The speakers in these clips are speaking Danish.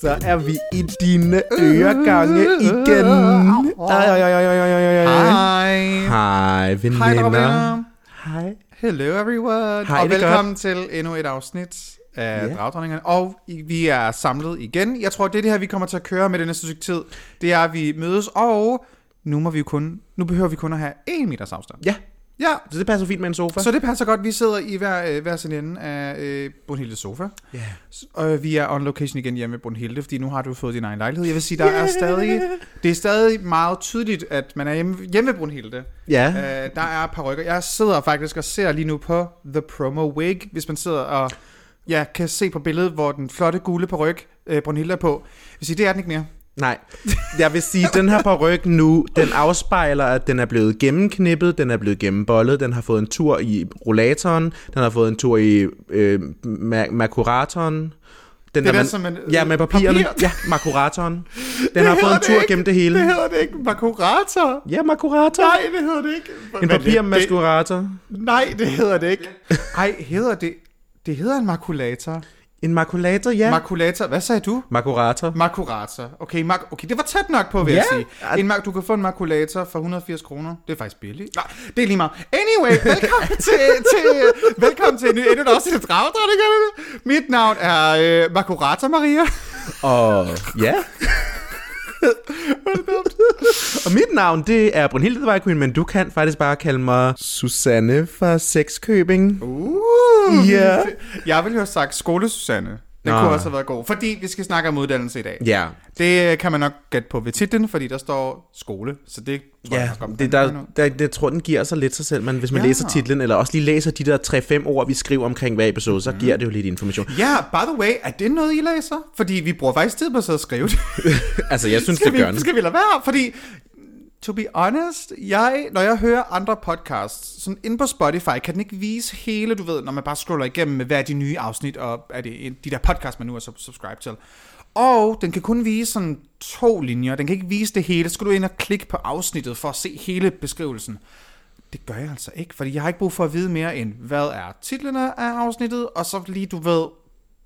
Så er vi i dine øregange igen. Ej, ej, ej, ej, ej, ej, ej. Hej. Hej, Hej, der veninder. Hej. Hello everyone. Hej, og velkommen til endnu et afsnit af yeah. Dragdronningerne. Og vi er samlet igen. Jeg tror, det er det her, vi kommer til at køre med det næste stykke tid. Det er, at vi mødes, og nu, må vi jo kun, nu behøver vi kun at have 1 meters afstand. Ja, Ja, så det passer fint med en sofa. så det passer godt. Vi sidder i hver, øh, hver sin ende af øh, Brunhildes sofa. Ja. Og vi er on location igen hjemme med Brunhilde, fordi nu har du fået din egen lejlighed. Jeg vil sige, der er stadig, det er stadig meget tydeligt, at man er hjemme, hjemme med Brunhilde. Ja. Øh, der er par rykker. Jeg sidder faktisk og ser lige nu på The Promo Wig, hvis man sidder og ja, kan se på billedet, hvor den flotte gule paryk, øh, Brunhilde er på. Jeg vil sige, det er den ikke mere. Nej, jeg vil sige, at den her paryk nu, den afspejler, at den er blevet gennemknippet, den er blevet gennembollet, den har fået en tur i rollatoren, den har fået en tur i øh, ma- makuratoren. Den Det er man, der, som man- ja, med papirerne. papir. Ja, makuratoren. Den har fået en tur gennem det hele. Det hedder det ikke. Makurator. Ja, makurator. Nej, det hedder det ikke. En papirmaskurator. Nej, det hedder det ikke. Ej, hedder det... Det hedder en makulator. En makulator, ja. Makulator. Hvad sagde du? Makurator. Makurator. Okay, mak- okay, det var tæt nok på, vil Ja. jeg sige. En mak- du kan få en makulator for 180 kroner. Det er faktisk billigt. Nej, det er lige meget. Anyway, velkommen til, til, velkommen til en ny endnu et afsnit af Dragdronningerne. Mit navn er øh, Makurator Maria. Og ja. og mit navn, det er Brunhilde The Queen, men du kan faktisk bare kalde mig Susanne fra Sexkøbing. Uh, Ja. Jeg ville jo have sagt skole Susanne. Den Nå. kunne også have været god. Fordi vi skal snakke om uddannelse i dag. Ja. Det øh, kan man nok gætte på ved titlen, fordi der står skole. Så det tror jeg Ja, nok om. det, der, der, det, jeg tror, den giver sig lidt sig selv, men hvis man Ja. læser titlen, eller også lige læser de der 3-5 ord, vi skriver omkring hver episode, så giver det jo lidt information. Ja, by the way, er det noget, I læser? Fordi vi bruger faktisk tid på at sidde og skrive det. altså, jeg synes, skal, det gør vi, skal vi lade være? Fordi, to be honest, jeg, når jeg hører andre podcasts, sådan inde på Spotify, kan den ikke vise hele, du ved, når man bare scroller igennem med, hvad er de nye afsnit, og er det de der podcasts, man nu er subscribe til. Og den kan kun vise sådan to linjer. Den kan ikke vise det hele. Så skal du ind og klikke på afsnittet for at se hele beskrivelsen. Det gør jeg altså ikke, fordi jeg har ikke brug for at vide mere end, hvad er titlerne af afsnittet, og så lige, du ved,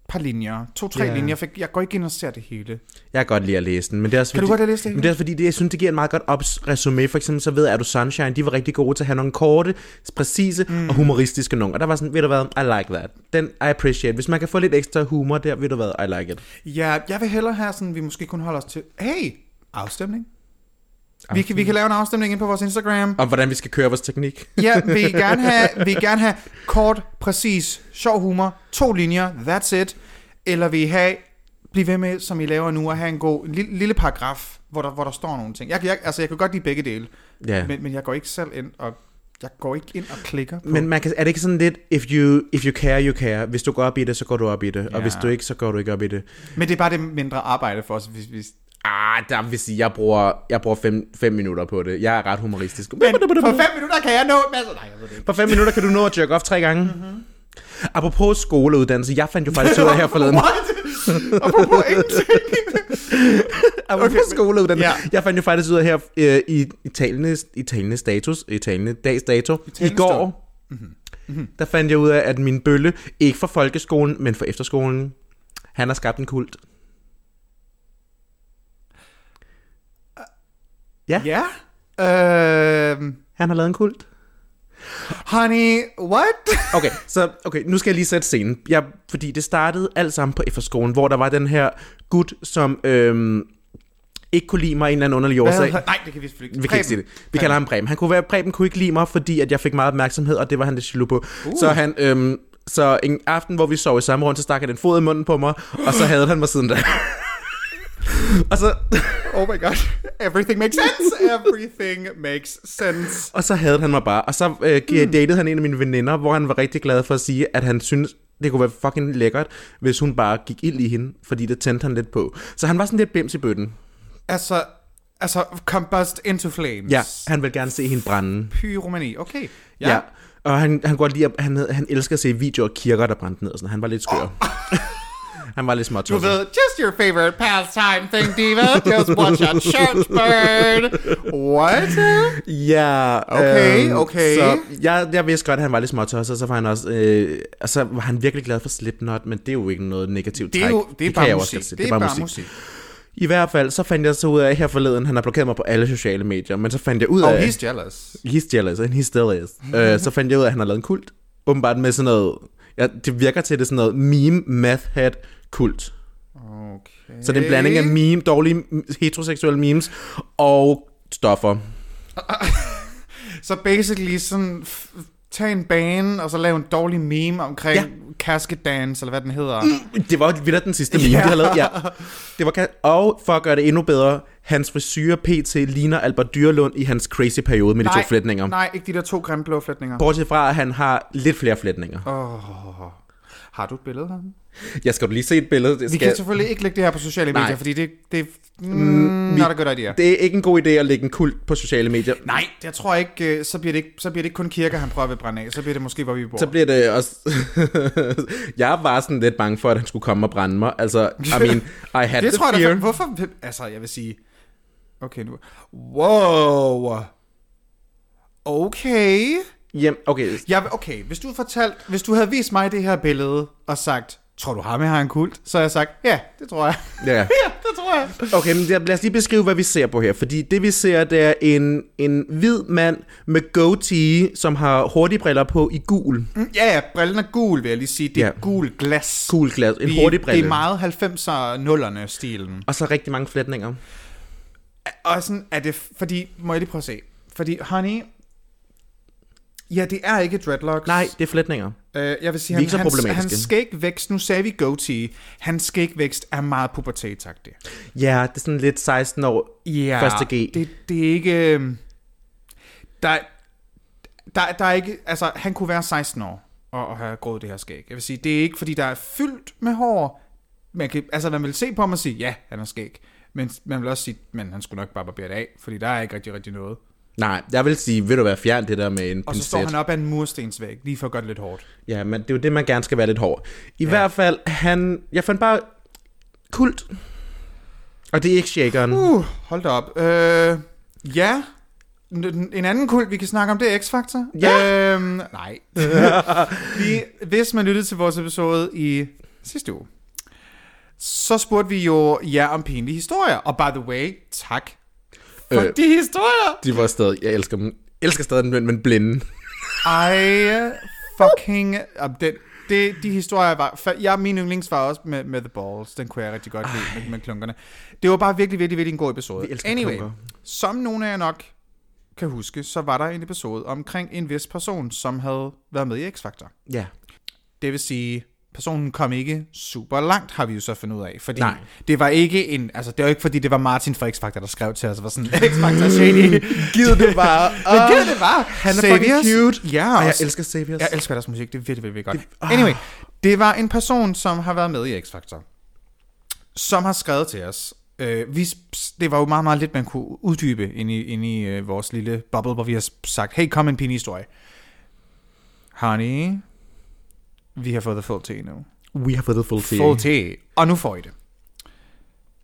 par linjer, to-tre Ja. linjer, for jeg går ikke ind og ser det hele. Jeg kan godt lide at læse den, men det er også Kan du fordi, godt lide at læse det? Men det er også fordi, det, jeg synes, det giver en meget godt ops resume. For eksempel så ved jeg, at du Sunshine, de var rigtig gode til at have nogle korte, præcise mm. og humoristiske nogle. Og der var sådan, ved du hvad, I like that. Den I appreciate. Hvis man kan få lidt ekstra humor der, ved du hvad, I like it. Ja, jeg vil hellere have sådan, vi måske kun holder os til, hey, afstemning. Vi kan, vi kan lave en afstemning ind på vores Instagram. Om hvordan vi skal køre vores teknik. Ja, vi vil gerne have, vi gerne have kort, præcis, sjov humor, to linjer, that's it. Eller vi have, bliv ved med, som I laver nu, at have en god, en lille, lille paragraf, hvor der, hvor der står nogle ting. Jeg, jeg, altså, jeg kan godt lide begge dele, Ja. men, men jeg går ikke selv ind og, jeg går ikke ind og klikker på. Men man kan, er det ikke sådan lidt, if you, if you care, you care. Hvis du går op i det, så går du op i det. Ja. Og hvis du ikke, så går du ikke op i det. men det er bare det mindre arbejde for os, hvis, hvis Ah, der vil sige, jeg bruger, jeg bruger fem, fem minutter på det. Jeg er ret humoristisk. men for fem minutter kan jeg nå masse. Nej, jeg ved det ikke. På fem minutter kan du nå at jerk off tre gange. Mm-hmm. Apropos skoleuddannelse, jeg fandt jo faktisk ud af her forleden. What? Apropos ingenting. Apropos Okay, skoleuddannelse. ja. Jeg fandt jo faktisk ud af her øh, i, i, talende, i talende status, i talende dags dato, i, i går, mm-hmm. der fandt jeg ud af, at min bølle, ikke for folkeskolen, men for efterskolen, han har skabt en kult. Ja, Ja. Øh, han har lavet en kult. honey, what? Okay, så okay, nu skal jeg lige sætte scenen. Jeg, fordi det startede alt sammen på efterskolen, hvor der var den her gut, som øhm, ikke kunne lide mig af en eller anden underlig årsag. Nej, det kan vi selvfølgelig Vi kan ikke sige det. Vi kalder ham Preben. Han kunne være, Preben kunne ikke lide mig, fordi at jeg fik meget opmærksomhed, og det var han lidt jaloux på. Uh. Så han, øhm, så en aften, hvor vi sov i samme rum, så stak han en fod i munden på mig, og så havde han mig siden da. og så, Oh my god. Everything makes sense. Everything makes sense. og så havde han mig bare. Og så øh, mm. datede han en af mine veninder, hvor han var rigtig glad for at sige, at han synes det kunne være fucking lækkert, hvis hun bare gik ild i hende, fordi det tændte han lidt på. Så han var sådan lidt bims i bøtten. Altså, altså, combust into flames. Ja, han vil gerne se hende brænde. Pyromani, okay. Ja. Ja. Og han, han, godt lide, at- han, han elsker at se videoer af kirker, der brændte ned og sådan. Han var lidt skør. Han var lidt småt. Du ved, just your favorite pastime thing, diva. Just watch a church burn. What? Ja, Okay, okay. Så jeg, jeg vidste godt, at han var lidt småtosset, og så var han også, øh, og så var han virkelig glad for Slipknot, men det er jo ikke noget negativt Det er træk. jo det er kan bare også musik. godt se. Det er bare musik. I hvert fald, så fandt jeg så ud af her forleden, han har blokeret mig på alle sociale medier, men så fandt jeg ud Oh, af... he's jealous. He's jealous, and he still is. uh, så fandt jeg ud af, at han har lavet en kult. Åbenbart med sådan noget... Ja, det virker til, det er sådan noget meme math head kult. Okay. Så det er en blanding af meme, dårlige heteroseksuelle memes og stoffer. Så basically sådan, tag en bane, og så lave en dårlig meme omkring Ja. casket dance, eller hvad den hedder. Det var vildt den sidste meme, Ja. de har lavet. Ja. Det var, og for at gøre det endnu bedre, hans frisyr PT ligner Albert Dyrlund i hans crazy periode med de to flætninger. Nej, ikke de der to grimme blå flætninger. Bortset fra, at han har lidt flere flætninger. Oh. Har du et billede af? Jeg skal du lige se et billede. Det, Vi skal, kan selvfølgelig ikke lægge det her på sociale Nej. medier, fordi det, det mm, vi- not a good idea. det er ikke en god idé at lægge en kult på sociale medier. Nej, jeg tror ikke, øh, så bliver det ikke, så bliver det ikke kun kirker, han prøver at brænde af. Så bliver det måske, hvor vi bor. Så bliver det også... jeg var sådan lidt bange for, at han skulle komme og brænde mig. Altså, I mean, I had det tror jeg fear. da, hvorfor, altså jeg vil sige, okay nu, wow, okay, Jamen, okay. vil- okay, hvis du, fortalt, hvis du havde vist mig det her billede, og sagt, tror du ham har en kult, så har jeg sagt, ja, det tror jeg, Ja. ja, det tror jeg. Okay, men lad os lige beskrive, hvad vi ser på her. Fordi det, vi ser, det er en, en hvid mand med goatee, som har hurtige briller på i gul. Mm, Ja, ja, brillen er gul, vil jeg lige sige, det er Ja. gul glas. Gul glas. En hurtig brille. Det er meget 90'er nullerne stilen. Og så rigtig mange flætninger. Og sådan er det, fordi, må jeg lige prøve at se. Fordi, honey, ja, det er ikke dreadlocks. Nej, det er flætninger. Øh, jeg vil sige, er han, problematiske. hans skægvækst, nu sagde vi goatee, hans skægvækst er meget pubertetsagtig. Ja, det er sådan lidt 16 år. Ja, Første G. Det, det er ikke... øhm, Der, der, der er ikke... Altså, han kunne være 16 år og, og have grået det her skæg. Jeg vil sige, det er ikke, fordi der er fyldt med hår. Man kan, altså, man vil se på ham og sige, ja, han har skæg. Men man vil også sige, men han skulle nok bare barbere det af, fordi der er ikke rigtig, rigtig noget. Nej, jeg vil sige, vil du være fjern det der med en Og så står pincet. han op ad en murstensvæg, lige for at gøre det lidt hårdt. Ja, men det er jo det, man gerne skal være lidt hård. I ja. hvert fald, han... Jeg fandt bare kult. Og det er ikke shakeren. Uh, hold da op. Øh, ja, en anden kult, vi kan snakke om, det er X-Factor. Ja. Øhm, nej. vi, hvis man lyttede til vores episode i sidste uge, så spurgte vi jo jer om pinlige historier. Og by the way, tak Øh. øh. de historier. De var stadig... Jeg elsker dem. Elsker stadig den, men blinde. I fucking... Uh, det, de historier var... Jeg, min yndlings var også med, med The Balls. Den kunne jeg rigtig godt lide med, med klunkerne. Det var bare virkelig, virkelig, virkelig en god episode. Vi anyway, klunker. som nogle af jer nok kan huske, så var der en episode omkring en vis person, som havde været med i X-Factor. Ja. Det vil sige, personen kom ikke super langt, har vi jo så fundet ud af. Fordi Nej. det var ikke en... Altså, det var ikke fordi, det var Martin fra X-Factor, der skrev til os, var sådan, X-Factor shady. Gid det bare. Men gid det bare. Han er fucking cute. Ja, Og jeg elsker Saviors. jeg elsker deres musik, det er virkelig, virkelig godt. Det- ah. Anyway, det var en person, som har været med i X-Factor, som har skrevet til os. Øh, vi, det var jo meget, meget lidt, man kunne uddybe ind i, ind i øh, vores lille bubble, hvor vi har sagt, hey, kom en pinlig-historie. Honey, vi har fået the full tea nu. We have fået the full tea. Full tea. Og nu får I det.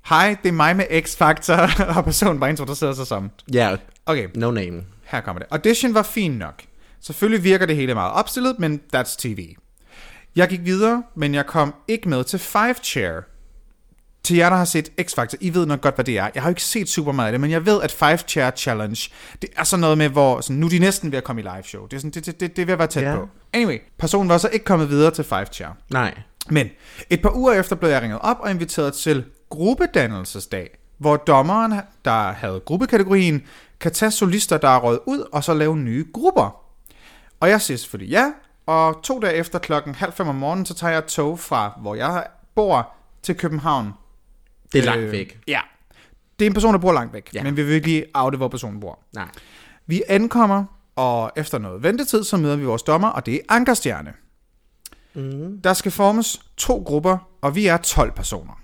Hej, det er mig med X-Factor, og personen bare introducerede sig som. Ja, yeah, Okay, no name. her kommer det. Audition var fin nok. Selvfølgelig virker det hele meget opstillet, men that's TV. Jeg gik videre, men jeg kom ikke med til Five Chair. Til jer, der har set X-Factor, I ved nok godt, hvad det er. Jeg har jo ikke set super meget af det, men jeg ved, at Five Chair Challenge, det er sådan noget med, hvor sådan, nu er de næsten ved at komme i live show. Det er, sådan, det, det, det, det er ved at være tæt Ja. på. Anyway, personen var så ikke kommet videre til Five Chair. Nej. Men et par uger efter blev jeg ringet op og inviteret til gruppedannelsesdag, hvor dommeren, der havde gruppekategorien, kan tage solister, der er røget ud, og så lave nye grupper. Og jeg siger selvfølgelig ja, og to dage efter klokken halv fem om morgenen, så tager jeg et tog fra, hvor jeg bor, til København. Det er langt Øh, væk. Ja. Det er en person, der bor langt væk, Ja. men vi vil ikke lige oute, hvor personen bor. Nej. Vi ankommer, og efter noget ventetid, så møder vi vores dommer, og det er Ankerstjerne. Mm. Der skal formes to grupper, og vi er 12 personer.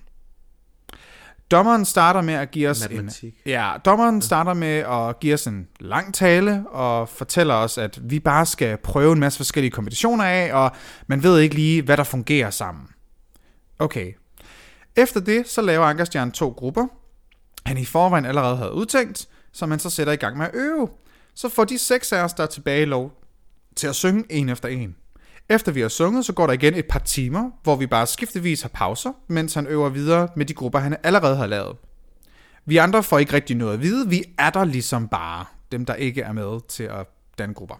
Dommeren starter med at give os en, ja, dommeren starter med at give os en lang tale og fortæller os, at vi bare skal prøve en masse forskellige kombinationer af, og man ved ikke lige, hvad der fungerer sammen. Okay. Efter det, så laver Ankerstjern to grupper, han i forvejen allerede havde udtænkt, som man så sætter i gang med at øve. Så får de seks af os, der er tilbage, lov til at synge en efter en. Efter vi har sunget, så går der igen et par timer, hvor vi bare skiftevis har pauser, mens han øver videre med de grupper, han allerede har lavet. Vi andre får ikke rigtig noget at vide, vi er der ligesom bare, dem der ikke er med til at danne grupper.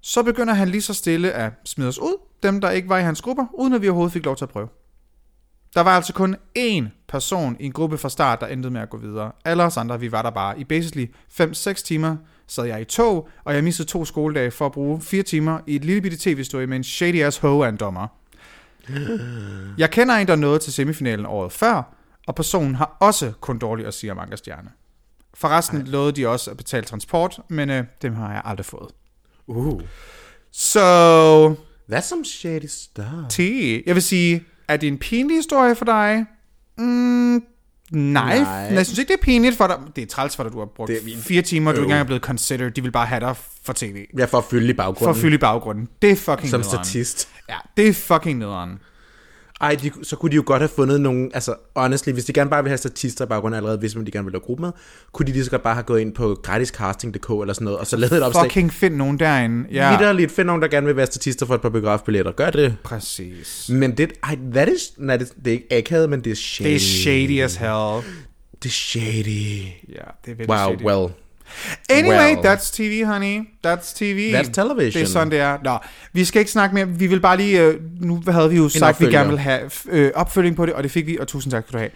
Så begynder han lige så stille at smide os ud, dem der ikke var i hans grupper, uden at vi overhovedet fik lov til at prøve. Der var altså kun én person i en gruppe fra start, der endte med at gå videre. Alle os andre, vi var der bare. I basically 5-6 timer sad jeg i tog, og jeg missede to skoledage for at bruge 4 timer i et lille bitte tv-studie med en shady ass hoe af en dommer. Jeg kender en, der nåede til semifinalen året før, og personen har også kun dårligt at sige om Ankerstjerne. Forresten Ej. lovede de også at betale transport, men øh, dem har jeg aldrig fået. Uh, Så, that's some shady stuff. T. Jeg vil sige, er det en pinlig historie for dig? Mm, nej, Nej. Jeg synes ikke, det er pinligt for dig. Det er træls for dig, du har brugt Det min- fire timer, du Øv. ikke engang er blevet considered. De vil bare have dig for tv. Jeg får fylde i For baggrunden. at fylde i baggrunden. Det er fucking som nederen. statist. Ja, det er fucking nederen. Ej, de, så kunne de jo godt have fundet nogle, altså honestly, hvis de gerne bare vil have statister i baggrunden allerede, hvis man de gerne vil lave gruppe med, kunne de lige så godt bare have gået ind på gratiscasting.dk eller sådan noget, og så lavet et opslag. Fucking find nogen derinde. Ja. Vitterligt, find nogen, der gerne vil være statister for et par biografbilletter. Gør det. præcis. Men det, ej, that is, nej, det, det er ikke akavet, men det er shady. Det er shady as hell. Det er shady. Ja, det er virkelig Wow, shady. well. Anyway, well. that's TV, honey. That's TV. That's television. Det er sådan, det er. Nå, vi skal ikke snakke mere. Vi vil bare lige... Øh, nu havde vi jo sagt, at vi opfølger. gerne vil have øh, opfølging på det, og det fik vi, og tusind tak skal du have.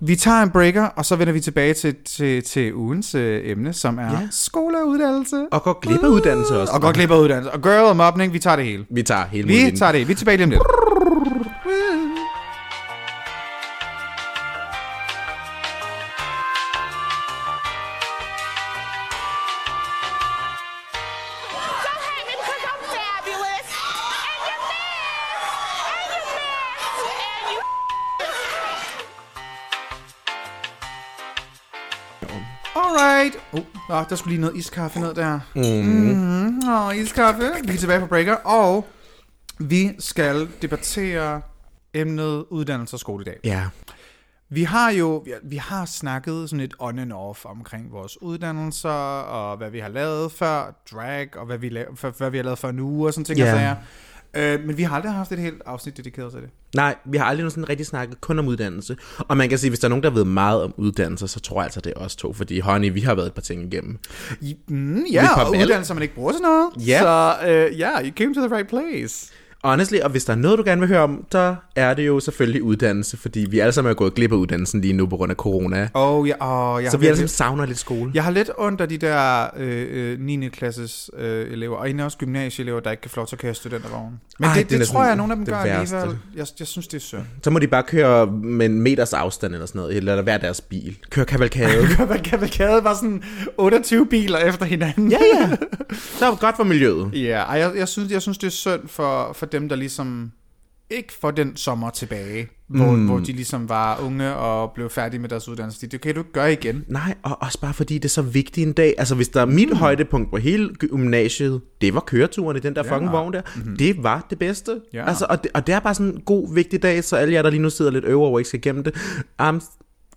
Vi tager en breaker, og så vender vi tilbage til, til, til ugens øh, emne, som er Ja. skole og uddannelse. Og går glip af uddannelse også. Og går glip af uddannelse. Og girl og mobning, vi tager det hele. Vi tager hele Vi muligheden. tager det. Vi er tilbage lige om lidt. Alright. Oh, nå, der skulle lige noget iskaffe ned der. Mm. Åh, iskaffe. Vi er tilbage på breaker, og vi skal debattere emnet uddannelse og skole i dag. Ja. Vi har jo vi, har snakket sådan lidt on and off omkring vores uddannelser, og hvad vi har lavet før, drag, og hvad vi, la- for, hvad vi har lavet før nu, og sådan ting. Yeah. sager. Øh, men vi har aldrig haft et helt afsnit dedikeret til det. Nej, vi har aldrig nogensinde rigtig snakket kun om uddannelse. Og man kan sige, hvis der er nogen, der ved meget om uddannelse, så tror jeg altså, det er os to. Fordi, honey, vi har været et par ting igennem. I, mm, ja, og uddannelser, man ikke bruger til noget. Ja. Så øh, ja, you came to the right place. Honestly, og hvis der er noget, du gerne vil høre om, så er det jo selvfølgelig uddannelse. Fordi vi alle sammen er gået glip af uddannelsen lige nu på grund af corona. Og jeg, og jeg, Så vi alle sammen savner lidt skole. jeg har lidt ondt af de der øh, øh, 9. klasses øh, elever, og egentlig også gymnasieelever, der ikke kan få lov til at køre studentervogn. Men Ej, det det, det, tror jeg, at nogle af dem gør værste. alligevel. Jeg, jeg synes, det er synd. Så må de bare køre med en meters afstand eller sådan noget, eller hver deres bil. Kør kavalkade. Man kavalkade var sådan 28 biler efter hinanden. ja, ja. Så er det godt for miljøet. Ja, jeg, jeg, synes, jeg synes, det er synd for, for dem, der ligesom ikke får den sommer tilbage, hvor, mm. hvor de ligesom var unge og blev færdige med deres uddannelse. Det kan du ikke gøre igen. Nej, og også bare fordi det er så vigtigt en dag. Altså, hvis der er mit højdepunkt på hele gymnasiet, det var køreturen i den der fucking vogn der. Mm-hmm. Det var det bedste. Ja. Altså, og, det, og det er bare sådan en god, vigtig dag, så alle jer, der lige nu sidder lidt øvre og ikke skal gemme det. I'm,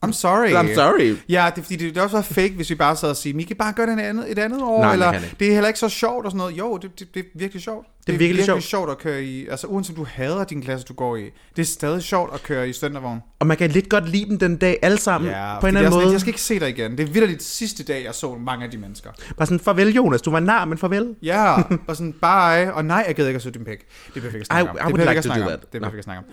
I'm sorry. I'm sorry. Ja, det er fordi, det, det også være fake, hvis vi bare sad og siger, I kan bare gøre det et andet, et andet år, Nej, eller ikke. det er heller ikke så sjovt og sådan noget. Jo, det, det, det er virkelig sjovt. Det er virkelig sjovt. sjovt at køre i, altså uanset om du hader din klasse, du går i, det er stadig sjovt at køre i studentervogn. Og man kan lidt godt lide dem den dag, alle sammen, Ja, på en eller anden lidt, måde. Jeg skal ikke se dig igen. Det er vildt sidste dag, jeg så mange af de mennesker. Bare sådan, farvel Jonas, du var nar, men farvel. Ja, og sådan bye, og nej, jeg gider ikke at søge din pæk. Det behøver ikke snakke I- om. I would like to snakke do om. that. Det behøver ikke snakke om.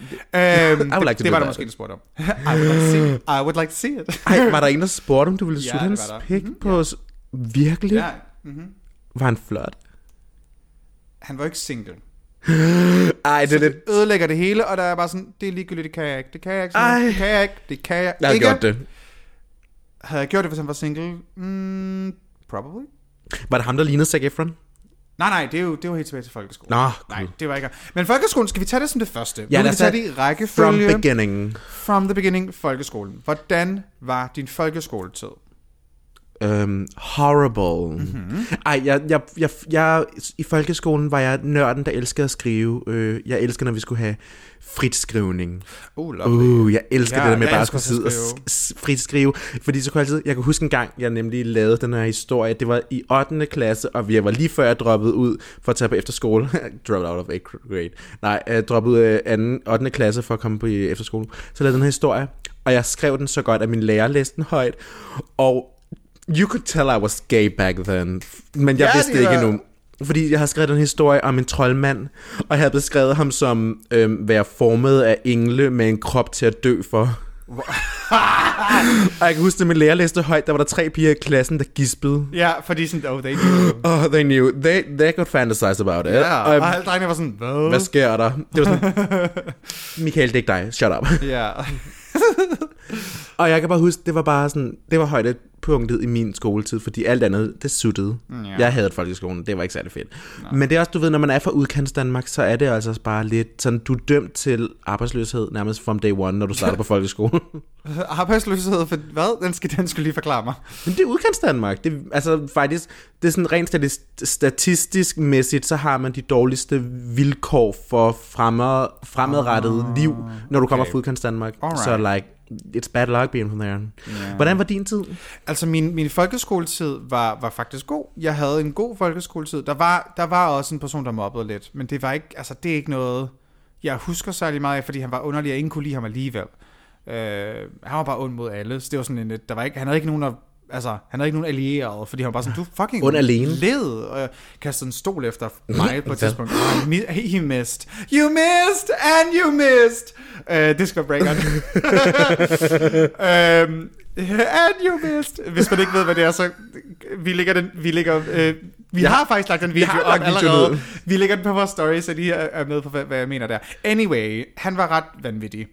Øhm, I would like det, to det do var der måske, du spurgte om. I would like to see it. I would like to see it. Ej, var der en, der spurgte, om du ville Ja, det hans pik Mhm, på os? Virkelig? ja, mm-hmm. Var han flot? Han var ikke single. Ej, det er lidt... det ødelægger det hele, og der er bare sådan, det er ligegyldigt, det kan jeg ikke. Det kan jeg ikke. Ej. Det kan jeg ikke. Det kan jeg Jeg har ikke. gjort det. Havde jeg gjort det, hvis han var single? Mm, probably. Var det ham, der lignede Zac Efron? Nej, nej, det er jo, det er jo helt tilbage til folkeskolen. Nå, nej, cool. det var ikke. Men folkeskolen, skal vi tage det som det første? Ja, lad os tage det i rækkefølge. From beginning. From the beginning, folkeskolen. Hvordan var din folkeskoletid? Um, horrible. Mm-hmm. Ej, jeg, jeg, jeg, jeg, i folkeskolen var jeg nørden, der elskede at skrive. Øh, jeg elsker, når vi skulle have fritskrivning. Uh, lovely. Uh, jeg elsker Ja, det der med bare at skulle sidde og frit skrive. Fordi så kunne jeg altid, jeg kan huske en gang, jeg nemlig lavede den her historie. Det var i 8. klasse, og jeg var lige før jeg droppede ud for at tage på efterskole. dropped out of 8 grade. Nej, jeg droppede ud af 2. 8. klasse for at komme på i efterskole. Så lavede den her historie, og jeg skrev den så godt, at min lærer læste den højt. Og you could tell I was gay back then. Men jeg Ja, vidste det ikke endnu. Fordi jeg har skrevet en historie om en troldmand, og jeg havde beskrevet ham som øhm, være formet af engle med en krop til at dø for. og jeg kan huske, at min lærer læste højt, der var der tre piger i klassen, der gispede. Ja, fordi sådan, oh, they knew. Oh, they knew. They, they could fantasize about it. Ja, og, og jeg- alle drengene var sådan, hvad? hvad sker der? Det var sådan, Michael, det er ikke dig. Shut up. Ja. Og jeg kan bare huske, det var bare sådan, det var højdepunktet i min skoletid, fordi alt andet, det suttede. Ja. Jeg havde folkeskolen, det var ikke særlig fedt. Men det er også, du ved, når man er fra udkants Danmark, så er det altså bare lidt sådan, du er dømt til arbejdsløshed nærmest from day one, når du starter på folkeskolen. Arbejdsløshed for hvad? Den skal, den skal lige forklare mig. Men det er udkants Danmark. Det, altså faktisk, det er sådan rent stati- statistisk mæssigt, så har man de dårligste vilkår for fremad, fremadrettet liv, når du kommer okay. fra udkants Danmark. Alright. Så like, it's bad luck being from there. Ja. Hvordan var din tid? Altså, min, min folkeskoletid var, var faktisk god. Jeg havde en god folkeskoletid. Der var, der var også en person, der mobbede lidt, men det var ikke, altså, det er ikke noget, jeg husker særlig meget af, fordi han var underlig, og ingen kunne lide ham alligevel. Øh, han var bare ond mod alle, så det var sådan en, lidt- der var ikke, han havde ikke nogen, der, altså, han havde ikke nogen allierede, fordi han var bare sådan, du fucking Ond alene. led, og jeg kastede en stol efter mig på et tidspunkt. He missed. You missed, and you missed. Uh, det skal break on. um, and you missed. Hvis man ikke ved, hvad det er, så vi lægger den, vi lægger, øh, vi Jeg har, faktisk lagt den video har op allerede. ud. Vi lægger den på vores story, så de er, med på, hvad, jeg mener der. Anyway, han var ret vanvittig.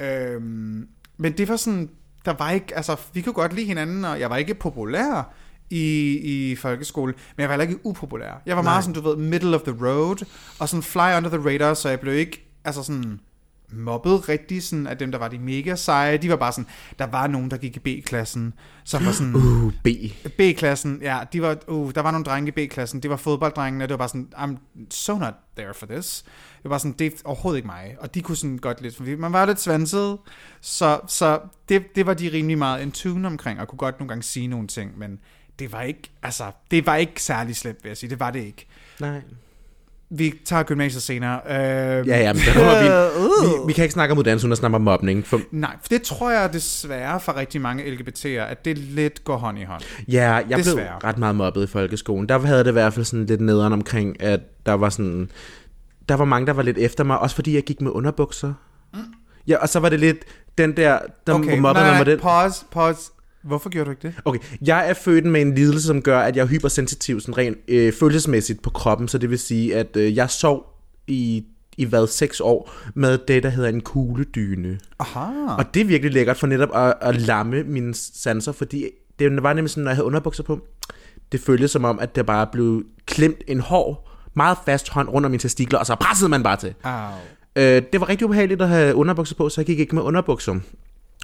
Øhm, men det var sådan, der var ikke, altså, vi kunne godt lide hinanden, og jeg var ikke populær i, i folkeskole, men jeg var heller ikke upopulær. Jeg var meget sådan, du ved, middle of the road, og sådan fly under the radar, så jeg blev ikke, altså sådan, mobbet rigtig sådan af dem, der var de mega seje. De var bare sådan, der var nogen, der gik i B-klassen, som var sådan, Uh, B. B-klassen, ja, de var, uh, der var nogle drenge i B-klassen, det var fodbolddrengene, det var bare sådan, I'm so not there for this. Det var sådan, det er overhovedet ikke mig, og de kunne sådan godt lidt, fordi man var lidt svanset, så, så det, det var de rimelig meget in tune omkring, og kunne godt nogle gange sige nogle ting, men det var ikke, altså, det var ikke særlig slemt, vil jeg sige, det var det ikke. Nej. Vi tager gymnasiet senere. Øh, Ja, ja, men det kommer vi, vi, vi kan ikke snakke om uddannelse, uden at snakke om mobning. For, Nej, for det tror jeg desværre for rigtig mange LGBT'er, at det lidt går hånd i hånd. ja, jeg blev Desværre. ret meget mobbet i folkeskolen. Der havde det i hvert fald sådan lidt nederen omkring, at der var sådan... Der var mange, der var lidt efter mig, også fordi jeg gik med underbukser. Ja, og så var det lidt den der, der Okay, mobbede nej, mig nej, med den. pause, pause. Hvorfor gjorde du ikke det? Okay, jeg er født med en lidelse, som gør, at jeg er hypersensitiv sådan rent øh, følelsesmæssigt på kroppen, så det vil sige, at øh, jeg sov i, i hvad, seks år med det, der hedder en kugledyne. Aha. Og det er virkelig lækkert for netop at, at lamme mine sanser, fordi det var nemlig sådan, når jeg havde underbukser på, det føltes som om, at der bare blev klemt en hård, meget fast hånd rundt om mine testikler, og så pressede man bare til. Au. Øh, det var rigtig ubehageligt at have underbukser på, så jeg gik ikke med underbukser.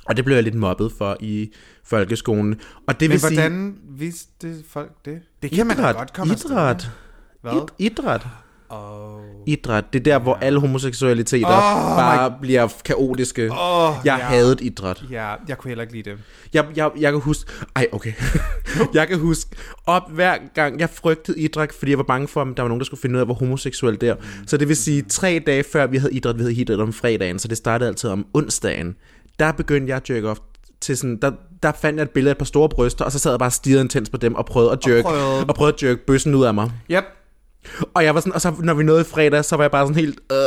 Og det blev jeg lidt mobbet for i folkeskolen. Og det Men vil sige... hvordan vidste folk det? Det kan man idræt, godt komme idræt, Hvad? Id- idræt, Oh. idræt. Det er der, hvor alle homoseksualiteter Oh bare bliver kaotiske. Oh, jeg ja. havde idræt. Ja, jeg kunne heller ikke lide det. Jeg, jeg, jeg kan huske... Ej, okay. jeg kan huske op hver gang, jeg frygtede idræt, fordi jeg var bange for, at der var nogen, der skulle finde ud af, hvor homoseksuel der. Så det vil sige, tre dage før vi havde idræt, vi havde idræt om fredagen, så det startede altid om onsdagen. Der begyndte jeg at jerk off til sådan, der, der fandt jeg et billede af et par store bryster, og så sad jeg bare og stirrede intens på dem og prøvede at jerk, og prøvede- og prøvede at jerk bøssen ud af mig. Yep. Og jeg var sådan, og så når vi nåede fredag, så var jeg bare sådan helt, øh,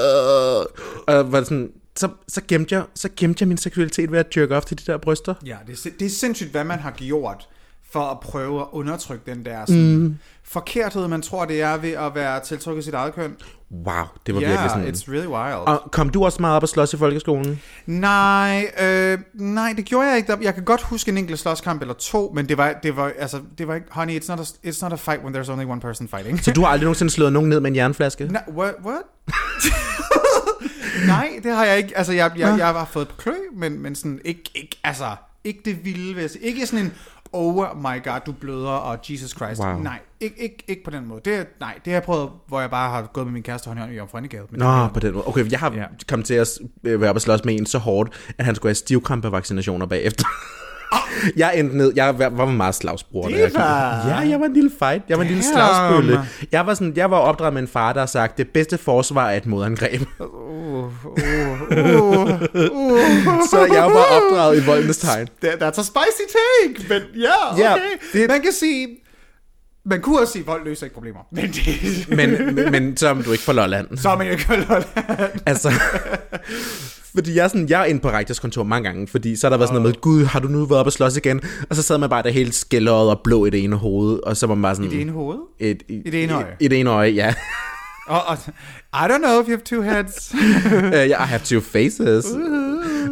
og var sådan, så, så, gemte jeg, så gemte jeg min seksualitet ved at jerk off til de der bryster. Ja, det er, det er sindssygt, hvad man har gjort for at prøve at undertrykke den der sådan, mm. forkerthed, man tror, det er ved at være tiltrukket sit eget køn. Wow, det var virkelig Yeah, sådan... it's really wild. Og kom du også meget op og slås i folkeskolen? Nej, øh, nej, det gjorde jeg ikke. Jeg kan godt huske en enkelt slåskamp eller to, men det var, det var, altså, det var ikke, honey, it's not, a, it's not a fight when there's only one person fighting. Så du har aldrig nogensinde slået nogen ned med en jernflaske? Nej, what? what? Nej, det har jeg ikke. Altså, jeg, jeg, jeg har fået et klø, men, men sådan, ikke, ikke, altså, ikke det vilde, jeg. Ikke sådan en, oh my god, du bløder, og Jesus Christ. Wow. Nej, ikke, ikke, ikke på den måde. Det, nej, det har jeg prøvet, hvor jeg bare har gået med min kæreste hånd i hånd i det Nå, er- på den måde. Okay, jeg har Ja. kommet til at øh, være og slås med en så hårdt, at han skulle have stivkrampevaccinationer bagefter. jeg endte ned, jeg var var meget slagsbror. da jeg. Ja, jeg var en lille fight. Jeg var en lille Damn. slagsbølle. Jeg var, sådan, jeg var opdraget med en far, der har sagt, det bedste forsvar er et modangreb. Uh, uh, uh, uh. så jeg var opdraget i voldens tegn. That, that's a spicy take, men ja, yeah, Ja, okay. det- Man kan sige, man kunne også sige, vold løser ikke problemer. Men det, Men, men, men som du ikke får Lolland. så er man jo ikke holdt Altså, fordi jeg er, sådan, jeg er inde på rektors kontor mange gange, fordi så har der været sådan noget med, gud, har du nu været op og slås igen? Og så sad man bare der helt skældret og blå i det ene hoved, og så var man bare sådan... I det ene hoved? Et, i, I det ene øje? I, i det ene øje, ja. Og, I don't know if you have two heads. uh, I have two faces.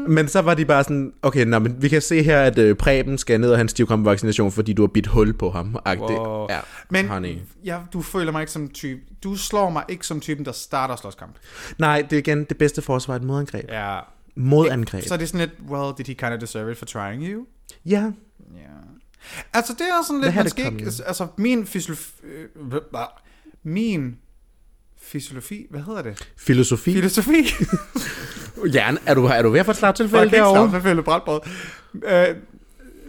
Men så var de bare sådan, okay, nå, men vi kan se her, at uh, Preben skal ned og have en stivkrampevaccination, fordi du har bidt hul på ham. Wow. Ja, Men honey. ja, du føler mig ikke som type. Du slår mig ikke som typen, der starter slåskamp. Nej, det er igen det bedste forsvar, et modangreb. Ja. Modangreb. Så er det sådan lidt, well, did he kind of deserve it for trying you? Ja, Ja. Altså, det er sådan lidt, man skal ikke, i? altså, min fysiologi, øh, min fysiologi, hvad hedder det? filosofi. Filosofi. Jan, er du, er du ved at få et slagtilfælde derovre? slag, selvfølgelig brætbrød. Øh,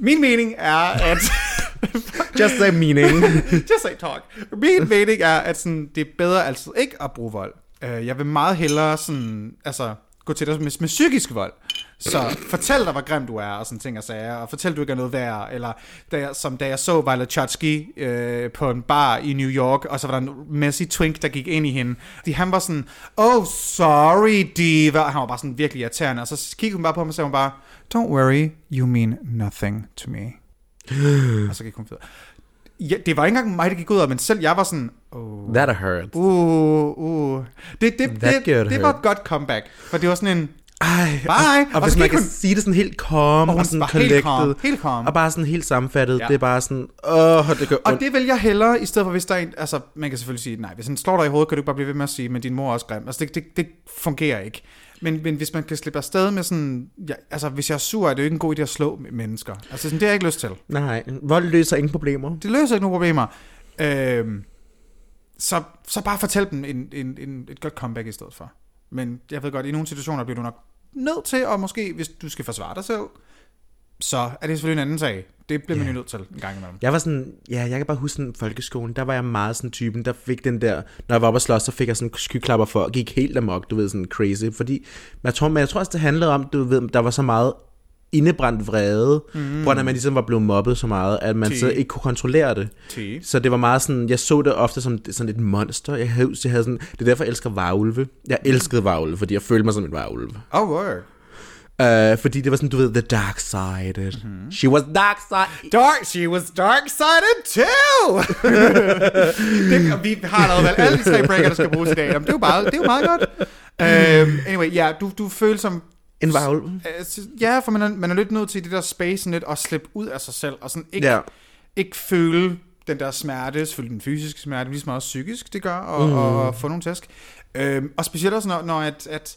min mening er, at... Just the meaning. Just say talk. Min mening er, at sådan, det er bedre altid ikke at bruge vold. Uh, jeg vil meget hellere sådan, altså, gå til dig med, med psykisk vold. Så fortæl dig, hvor grim du er, og sådan ting og sager, og fortæl, du ikke er noget værd. Eller da jeg, som da jeg så Violet Chachki øh, på en bar i New York, og så var der en Messi twink, der gik ind i hende. De, han var sådan, oh, sorry, diva. Og han var bare sådan virkelig irriterende. Og så kiggede hun bare på ham og sagde hun bare, don't worry, you mean nothing to me. og så gik hun videre. Ja, det var ikke engang mig, der gik ud af, men selv jeg var sådan, oh, That hurt. uh, uh. Det, det, That det, got det var et godt comeback, for det var sådan en, Ej, Bye. Og, og, Og hvis man kan hun- sige det sådan helt calm Og og, sådan helt collected. calm, helt calm. Og bare sådan helt sammenfattet. Ja. Det er bare sådan, åh, det gør og ondt. det vil jeg hellere, i stedet for hvis der er en, altså man kan selvfølgelig sige, nej, hvis han slår dig i hovedet, kan du ikke bare blive ved med at sige, men din mor er også grim. Altså det, det, det fungerer ikke. Men, men hvis man kan slippe afsted med sådan, ja, altså hvis jeg er sur, er det jo ikke en god idé at slå mennesker. Altså sådan, det har jeg ikke lyst til. Nej, vold løser ingen problemer. Det løser ikke nogen problemer. Øhm, så, så bare fortæl dem en, en, en, et godt comeback i stedet for. Men jeg ved godt, i nogle situationer bliver du nok nødt til, og måske hvis du skal forsvare dig selv, så er det selvfølgelig en anden sag. Det bliver man jo nødt til en gang imellem. Jeg var sådan, ja, jeg kan bare huske sådan folkeskolen, der var jeg meget sådan typen, der fik den der, når jeg var oppe at slås, så fik jeg sådan skyklapper for, og gik helt amok, du ved, sådan crazy, fordi, men jeg tror, men jeg tror også, det handlede om, du ved, der var så meget indebrændt vrede, mm. hvor man ligesom var blevet mobbet så meget, at man Ti. så ikke kunne kontrollere det. Ti. Så det var meget sådan, jeg så det ofte som sådan et monster. Jeg havde, jeg havde sådan, det er derfor, jeg elsker varulve. Jeg elskede varulve, fordi jeg følte mig som en varulve. Oh, word. Uh, fordi det var sådan, du ved, the dark side. Mm-hmm. She was dark side. Dark, she was dark-sided too! det, vi har allerede valgt alle de tre breaker, der skal bruges i dag. Jamen, det er jo, bare, det er jo meget godt. Um, anyway, ja, du, du føler som... En varulv. Altså, Ja, for man er, man er lidt nødt til i det der space lidt at slippe ud af sig selv, og sådan ikke, Ja. ikke føle den der smerte, selvfølgelig den fysiske smerte, lige så meget psykisk det gør, og, mm. og, og få nogle tæsk. Øhm, og specielt også, når, når at, at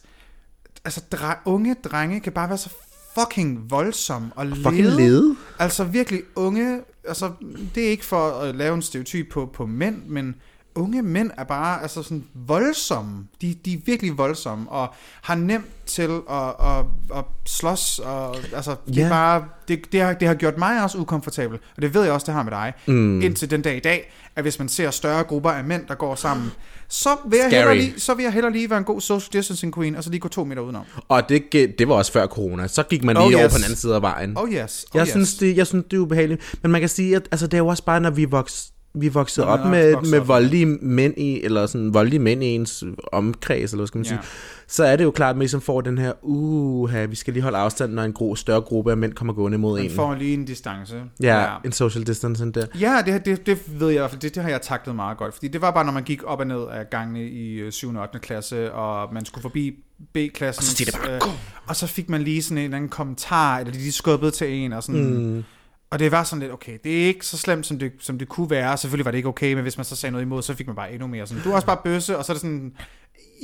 altså, dre, unge drenge kan bare være så fucking voldsomme og Fucking lede. Altså virkelig unge, altså det er ikke for at lave en stereotyp på, på mænd, men unge mænd er bare altså sådan voldsomme. De, de er virkelig voldsomme og har nemt til at, at, at slås. Og, altså, det, er bare, det, det, har, det har gjort mig også ukomfortabel, og det ved jeg også, det har med dig. Mm. Indtil den dag i dag, at hvis man ser større grupper af mænd, der går sammen, så vil, jeg hellere lige, så vil jeg hellere lige være en god social distancing queen, og så lige gå to meter udenom. Og det, det var også før corona. Så gik man lige Oh, oh, yes. over på den anden side af vejen. Oh yes, oh jeg, yes. synes, det, jeg synes, det er ubehageligt. Men man kan sige, at altså, det er jo også bare, når vi vokset vi man op med, vokset med op. voldelige mænd i, eller sådan voldelige mænd i ens omkreds, eller hvad skal man Ja. sige, så er det jo klart, at man ligesom får den her, uh, vi skal lige holde afstand, når en gro, større gruppe af mænd kommer gående mod Man en. får lige en distance. Ja, ja, en social distancing der. Ja, det, det, det ved jeg det, det har jeg taklet meget godt, fordi det var bare, når man gik op og ned af gangene i øh, 7. og 8. klasse, og man skulle forbi B-klassen, Og så siger det bare, øh, og så fik man lige sådan en eller anden kommentar, eller de lige skubbede til en, og sådan, mm. Og det var sådan lidt, okay, det er ikke så slemt, som det, som det kunne være, selvfølgelig var det ikke okay, men hvis man så sagde noget imod, så fik man bare endnu mere sådan, du er også bare bøsse, og så er det sådan,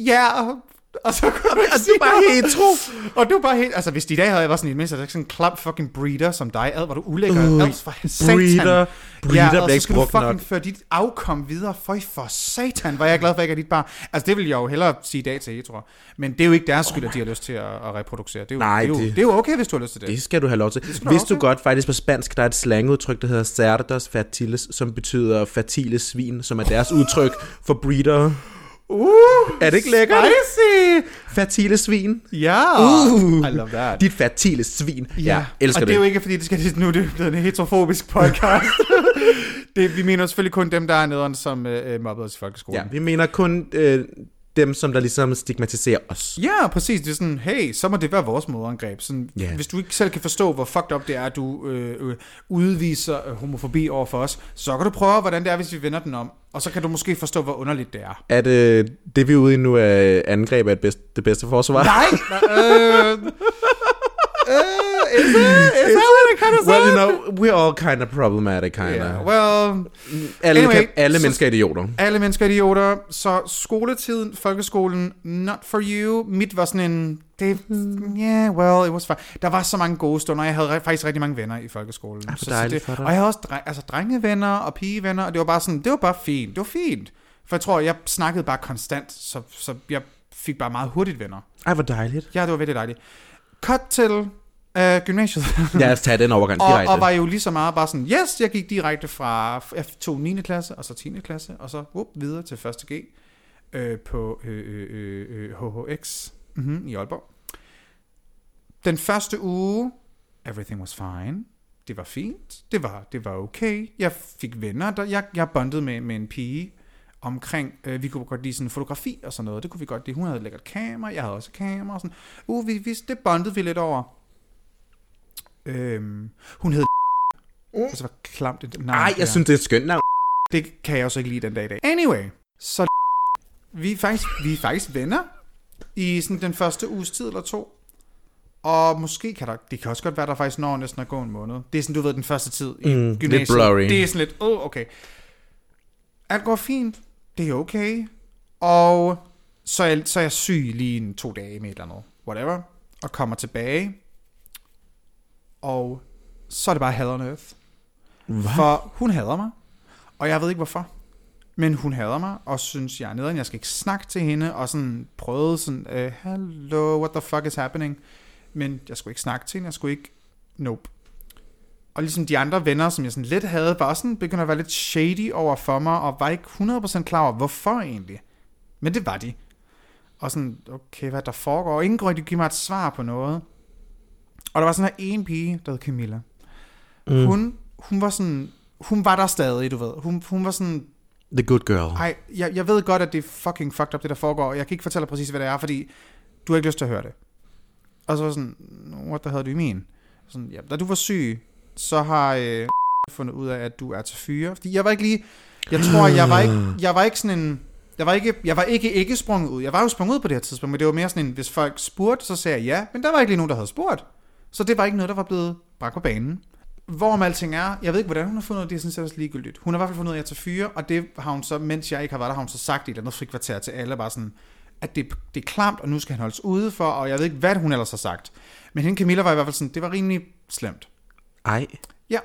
ja, og så kunne du ikke Og du bare noget. hetero. Og du er bare helt, altså hvis de i dag havde jeg været sådan i det mindste, så er det sådan en klam fucking breeder som dig, ad, hvor du ulækker, Uh, ad, for satan. breeder. Breeder ja, og så skal du fucking nok. føre dit afkom videre. Føj for satan, hvor er jeg glad for, at jeg ikke er dit barn. Altså, det vil jeg jo hellere sige i dag til tror Men det er jo ikke deres skyld, at de har lyst til at, at reproducere. Det er, jo, Nej, det, er jo, det- det... er jo okay, hvis du har lyst til det. Det skal du have lov til. skal du Vidste du godt, faktisk på spansk, der er et slangudtryk, der hedder cerdos fertiles, som betyder fertile svin, som er deres udtryk for breeder. Uh, Er det ikke lækkert? Spicy! Fertile svin. Ja, Uh. I love that. Dit fertile svin. Ja, ja elsker og det det. er jo ikke, fordi det skal nu er det blevet en heterofobisk podcast. det, vi mener selvfølgelig kun dem, der er nederen, som øh, øh, mobbede os i folkeskolen. Ja, vi mener kun øh, dem, som der ligesom stigmatiserer os. Ja, præcis. Det er sådan, hey, så må det være vores modangreb. Sådan, Ja. Hvis du ikke selv kan forstå, hvor fucked up det er, at du øh, øh, udviser øh, homofobi over for os, så kan du prøve, hvordan det er, hvis vi vender den om. Og så kan du måske forstå, hvor underligt det er. At øh, det, vi er ude i nu, er angreb af det bedste, forsvar. Nej! øh, is it? Is that what it kind of Well, you know, we're all kind of problematic, kind of. Yeah, well, alle, anyway, kan, alle så- mennesker er idioter. alle mennesker er idioter, så skoletiden, folkeskolen, not for you. Mit var sådan en, det, yeah, well, it was fine. Der var så mange gode stunder, jeg havde faktisk rigtig mange venner i folkeskolen. hvor så, så det, og jeg havde også dre- altså, drengevenner og pigevenner, og det var bare sådan, det var bare fint, det var fint. For jeg tror, jeg snakkede bare konstant, så, så jeg fik bare meget hurtigt venner. Ej, hvor dejligt. Ja, det var virkelig dejligt. Cut til øh, gymnasiet. Lad os tage den overgang og, direkte. og var jo lige så meget bare sådan, yes, jeg gik direkte fra, jeg tog 9. klasse, og så 10. klasse, og så whoop, videre til 1. G øh, på øh, øh, øh, øh, HHX mm-hmm, i Aalborg. Den første uge, everything was fine. Det var fint. Det var, det var okay. Jeg fik venner. Der, jeg, jeg bondede med, med en pige omkring, øh, vi kunne godt lide sådan fotografi og sådan noget. Det kunne vi godt lide. Hun havde lækkert kamera, jeg havde også kamera. Og sådan. Uh, vi, vi, det bondede vi lidt over. Øhm, hun hed uh. Det var klamt et navn. Ej, jeg der. synes, det er et skønt navn. Det kan jeg også ikke lide den dag i dag. Anyway, så vi er faktisk, vi er faktisk venner i sådan den første uges tid eller to. Og måske kan der, det kan også godt være, der faktisk når næsten at gå en måned. Det er sådan, du ved, den første tid i Mm, lidt gymnasiet. blurry. Det er sådan lidt, åh, oh, okay. Alt går fint. Det er okay. Og så er, så er jeg syg lige en to dage med et eller andet. Whatever. Og kommer tilbage. Og så er det bare hell on earth. Hvad? For hun hader mig, og jeg ved ikke hvorfor. Men hun hader mig, og synes, jeg er nederen. Jeg skal ikke snakke til hende, og sådan prøvede sådan, hello, what the fuck is happening? Men jeg skulle ikke snakke til hende, jeg skulle ikke, nope. Og ligesom de andre venner, som jeg sådan lidt havde, var også sådan begyndte at være lidt shady over for mig, og var ikke 100% klar over, hvorfor egentlig. Men det var de. Og sådan, okay, hvad der foregår? Og ingen kunne rigtig give mig et svar på noget. Og der var sådan her en pige, der hed Camilla. Mm. Hun, hun var sådan, hun var der stadig, du ved. Hun, hun var sådan, The good girl. ej, jeg, jeg ved godt, at det er fucking fucked up, det der foregår, og jeg kan ikke fortælle dig præcis, hvad det er, fordi du har ikke lyst til at høre det. Og så var sådan, what the hell do you mean? Sådan, ja, da du var syg, så har øh, fundet ud af, at du er til fyre. Fordi jeg var ikke lige, jeg tror, jeg var ikke, jeg var ikke sådan en, jeg var ikke, jeg var ikke ikke sprunget ud. Jeg var jo sprunget ud på det her tidspunkt, men det var mere sådan en, hvis folk spurgte, så sagde jeg ja, men der var ikke lige nogen, der havde spurgt. Så det var ikke noget, der var blevet bragt på banen. Hvorom alting er, jeg ved ikke, hvordan hun har fundet ud af det, er sådan set også ligegyldigt. Hun har i hvert fald fundet ud af, at jeg er til fyre, og det har hun så, mens jeg ikke har været der, har hun så sagt i et eller andet frikvarter til alle, bare sådan, at det, det er klamt, og nu skal han holdes ude for, og jeg ved ikke, hvad hun ellers har sagt. Men hende Camilla var i hvert fald sådan, det var rimelig slemt. Ej, Ja,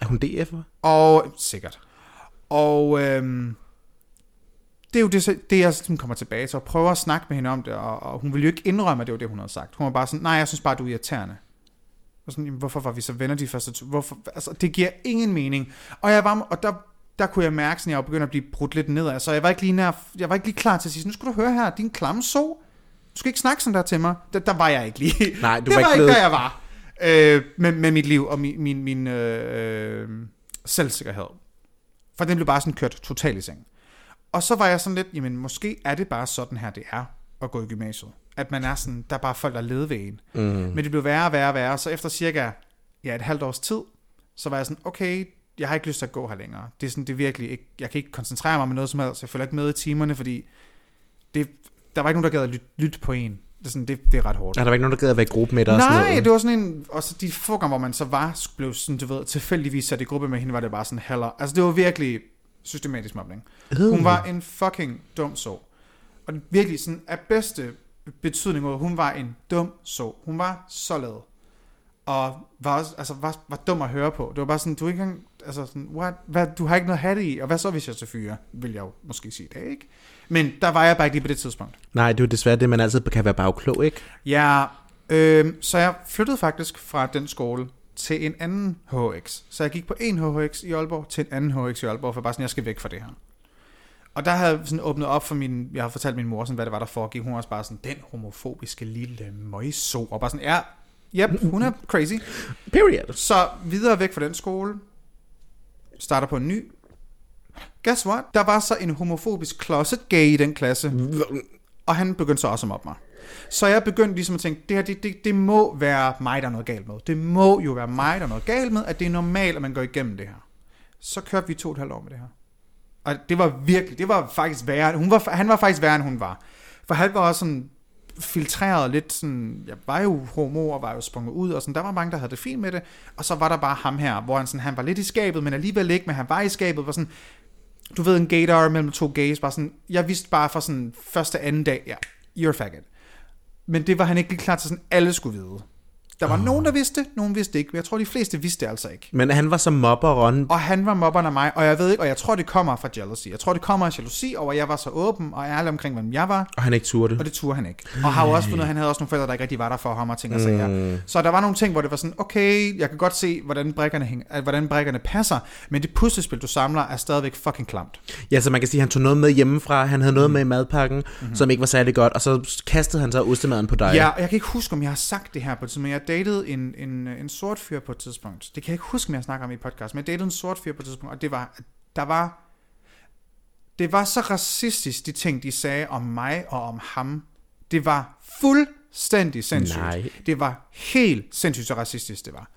er hun DF'er? og sikkert. Og øhm, det er jo det, det jeg sådan kommer tilbage til, og prøver at snakke med hende om det, og, og hun ville jo ikke indrømme, at det var det, hun havde sagt. Hun var bare sådan, nej, jeg synes bare, du er irriterende. Og sådan, hvorfor var vi så venner de første to? Hvorfor? Altså, det giver ingen mening. Og, jeg var, og der, der kunne jeg mærke, at jeg var begyndt at blive brudt lidt nedad. Så jeg var ikke lige, nær, jeg var ikke lige klar til at sige, nu skal du høre her, din klamme so. Du skal ikke snakke sådan der til mig. Der, der var jeg ikke lige. Nej, du det var var ikke ikke blevet- der, jeg var. Øh, med, med mit liv og min, min, min øh, øh, selvsikkerhed. For den blev bare sådan kørt totalt i seng. Og så var jeg sådan lidt, jamen måske er det bare sådan her, det er at gå i gymnasiet. At man er sådan, der er bare folk, der leder ved en. Mm. Men det blev værre og værre og værre. Så efter cirka ja, et halvt års tid, så var jeg sådan, okay, jeg har ikke lyst til at gå her længere. Det er sådan, det er virkelig ikke, jeg kan ikke koncentrere mig med noget som helst. Jeg følger ikke med i timerne, fordi det, der var ikke nogen, der gad at lytte, lytte på en. Det er, sådan, det, det er ret hårdt. Er der ikke nogen, der gider at være i gruppe med dig? og sådan Nej, noget? det var sådan en... Og så de få gange, hvor man så var, blev sådan, du ved, tilfældigvis sat i gruppe med hende, var det bare sådan heller. Altså, det var virkelig systematisk mobning. Hun var en fucking dum så. Og virkelig sådan af bedste betydning, hvor hun var en dum så. Hun var så lavet. Og var, også, altså, var, var dum at høre på. Det var bare sådan, du ikke engang, altså sådan, what, hvad, du har ikke noget at have det i, og hvad så hvis jeg til fyre, vil jeg jo måske sige det, ikke? Men der var jeg bare ikke lige på det tidspunkt. Nej, det er jo desværre det, man altid kan være bagklog, ikke? Ja, øh, så jeg flyttede faktisk fra den skole til en anden HX. Så jeg gik på en HX i Aalborg til en anden HX i Aalborg, for bare sådan, jeg skal væk fra det her. Og der havde sådan åbnet op for min, jeg har fortalt min mor, sådan, hvad det var, der foregik. Hun var også bare sådan, den homofobiske lille møgso. Og bare sådan, ja, yep, hun er crazy. Period. Så videre væk fra den skole, starter på en ny. Guess what? Der var så en homofobisk closet gay i den klasse. Og han begyndte så også at mobbe mig. Så jeg begyndte ligesom at tænke, det her, det, det, det må være mig, der er noget galt med. Det må jo være mig, der er noget galt med, at det er normalt, at man går igennem det her. Så kørte vi to og et halvt år med det her. Og det var virkelig, det var faktisk værre. Hun var, han var faktisk værre, end hun var. For han var også sådan filtreret lidt sådan, jeg var jo homo og var jo sprunget ud, og sådan, der var mange, der havde det fint med det, og så var der bare ham her, hvor han, sådan, han var lidt i skabet, men alligevel ikke, men han var i skabet, var sådan, du ved, en gaydar mellem to gays, bare sådan, jeg vidste bare fra sådan første anden dag, ja, you're a faggot. Men det var han ikke lige klar til, sådan alle skulle vide. Der var oh. nogen, der vidste, nogen vidste ikke, men jeg tror, de fleste vidste det altså ikke. Men han var som mobber, Ron. Og han var mobberen af mig, og jeg ved ikke, og jeg tror, det kommer fra jealousy. Jeg tror, det kommer af jalousi over, at jeg var så åben og ærlig omkring, hvem jeg var, Og han ikke turde. og det turde han ikke. Og har jo også fundet, han havde også nogle forældre, der ikke rigtig var der for ham og ting og sager. Så der var nogle ting, hvor det var sådan, okay, jeg kan godt se, hvordan brækkerne, hænger, at hvordan brækkerne passer, men det puslespil, du samler, er stadigvæk fucking klamt. Ja, så man kan sige, at han tog noget med hjemmefra. Han havde noget med i madpakken, mm-hmm. som ikke var særlig godt. Og så kastede han så ostemaden på dig. Ja, og jeg kan ikke huske, om jeg har sagt det her på et tidspunkt, men jeg datede en, en, en sort fyr på et tidspunkt. Det kan jeg ikke huske, om jeg snakker om i podcast, men jeg datede en sort fyr på et tidspunkt, og det var, der var, det var så racistisk, de ting, de sagde om mig og om ham. Det var fuldstændig sindssygt. Nej. Det var helt sindssygt så racistisk, det var.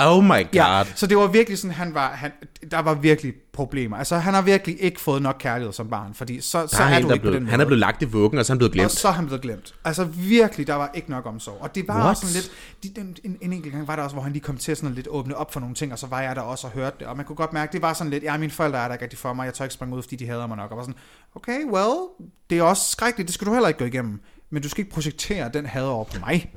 Oh my god. Ja, så det var virkelig sådan, han var, han, der var virkelig problemer. Altså, han har virkelig ikke fået nok kærlighed som barn, fordi så, så Der er, er du ikke på blev, den han er måde. blevet lagt i vuggen, og så er han blevet Og glemt. så er han blevet glemt. Altså virkelig, der var ikke nok omsorg. Og det var What? også sådan lidt, en, en, en enkelt gang var der også, hvor han lige kom til at sådan lidt åbne op for nogle ting, og så var jeg der også og hørte det. Og man kunne godt mærke, det var sådan lidt, ja, mine forældre er der ikke rigtig for mig, jeg tør ikke springe ud, fordi de hader mig nok. Og var sådan, okay, well, det er også skrækkeligt, det skal du heller ikke gå igennem. Men du skal ikke projektere den had over på mig.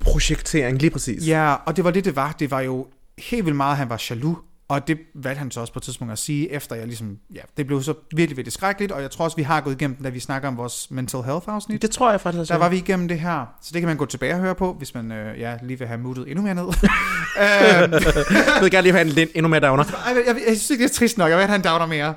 Projektering, lige præcis. Ja, og det var det, det var. Det var jo helt vildt meget, han var jaloux. Og det valgte han så også på et tidspunkt at sige, efter jeg ligesom, ja, det blev så virkelig, virkelig skrækkeligt, og jeg tror også, vi har gået igennem den, da vi snakker om vores mental health afsnit. Det tror jeg faktisk også. Der var vi igennem det her, så det kan man gå tilbage og høre på, hvis man øh, ja, lige vil have mutet endnu mere ned. øhm, Jeg vil gerne lige have en lidt endnu mere downer. ej, jeg, jeg, jeg synes ikke, det er trist nok. Jeg vil have en downer mere.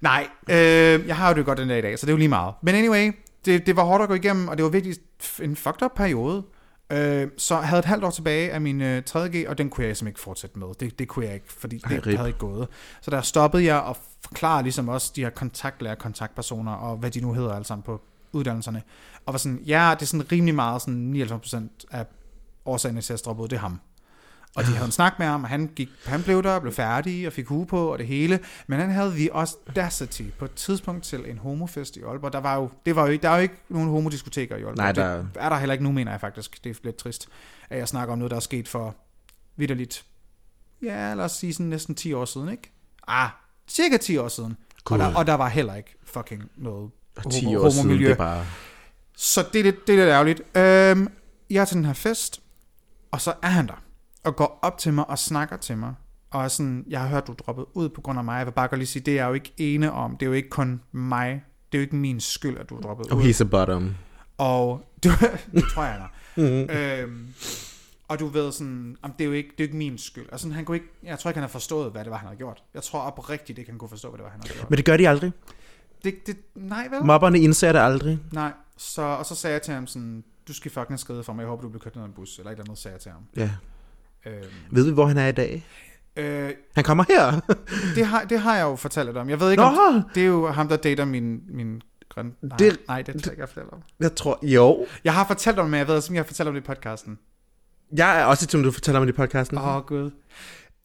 Nej, øh, jeg har jo det godt den dag i dag, så det er jo lige meget. Men anyway, det, det var hårdt at gå igennem, og det var virkelig en fucked up periode. Øh, så jeg havde et halvt år tilbage af min øh, 3.G, og den kunne jeg simpelthen ikke fortsætte med. Det, det kunne jeg ikke, fordi Ej, det rip. havde ikke gået. Så der stoppede jeg og forklarede ligesom også de her kontaktlærer, kontaktpersoner, og hvad de nu hedder alle sammen på uddannelserne. Og var sådan, ja, det er sådan rimelig meget, sådan 99% af årsagen til at stoppe ud, det er ham. Og de havde en snak med ham, og han, gik, han blev der og blev færdig og fik hue på og det hele. Men han havde the audacity på et tidspunkt til en homofest i Aalborg. Der var jo, det var jo, der er jo ikke nogen homodiskoteker i Aalborg. Nej, der- Det er der heller ikke nu, mener jeg faktisk. Det er lidt trist, at jeg snakker om noget, der er sket for vidderligt. Ja, lad os sige sådan næsten 10 år siden, ikke? Ah, cirka 10 år siden. Og der, og der var heller ikke fucking noget Og 10 homo- år siden, homomiljø. det er bare... Så det er lidt, det er lidt ærgerligt. Øhm, jeg er til den her fest, og så er han der, og går op til mig og snakker til mig. Og er sådan, jeg har hørt, du er droppet ud på grund af mig. Jeg vil bare godt lige sige, det er jeg jo ikke ene om. Det er jo ikke kun mig. Det er jo ikke min skyld, at du er droppet Oh, ud. he's a bottom. Og du, det tror jeg, han er. Mm-hmm. øhm, og du ved sådan, om det er jo ikke, det er jo ikke min skyld. Altså, han kunne ikke, jeg tror ikke, han har forstået, hvad det var, han havde gjort. Jeg tror oprigtigt ikke, han kunne forstå, hvad det var, han havde gjort. Men det gør de aldrig. Det, det, nej, vel? Mobberne indser det aldrig. Nej, så, og så sagde jeg til ham sådan, du skal fucking skrevet for mig, jeg håber, du bliver kørt ned af en bus, eller et eller andet, sagde jeg til ham. Ja. Øhm, Ved vi, hvor han er i dag? Øh, Han kommer her. det, har, det har jeg jo fortalt dig om. Jeg ved ikke, Nå! om det er jo ham, der dater min, min grøn... Nej, Det- nej, det tror jeg ikke, jeg fortæller om. jeg tror, jo. Jeg har fortalt om det, men jeg ved også, om jeg har fortalt om det i podcasten. Jeg er også i tvivl, du fortæller mig det i podcasten. Åh, oh, gud.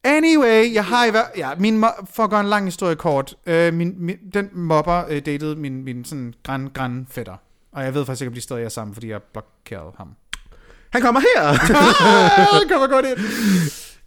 Anyway, jeg har i hver... Ja, min for at gøre en lang historie kort. Øh, min, min, den mobber øh, datede min, min sådan græn, græn fætter. Og jeg ved faktisk ikke, om de stadig er sammen, fordi jeg blokerede ham. Han kommer her. ah, kommer godt ind.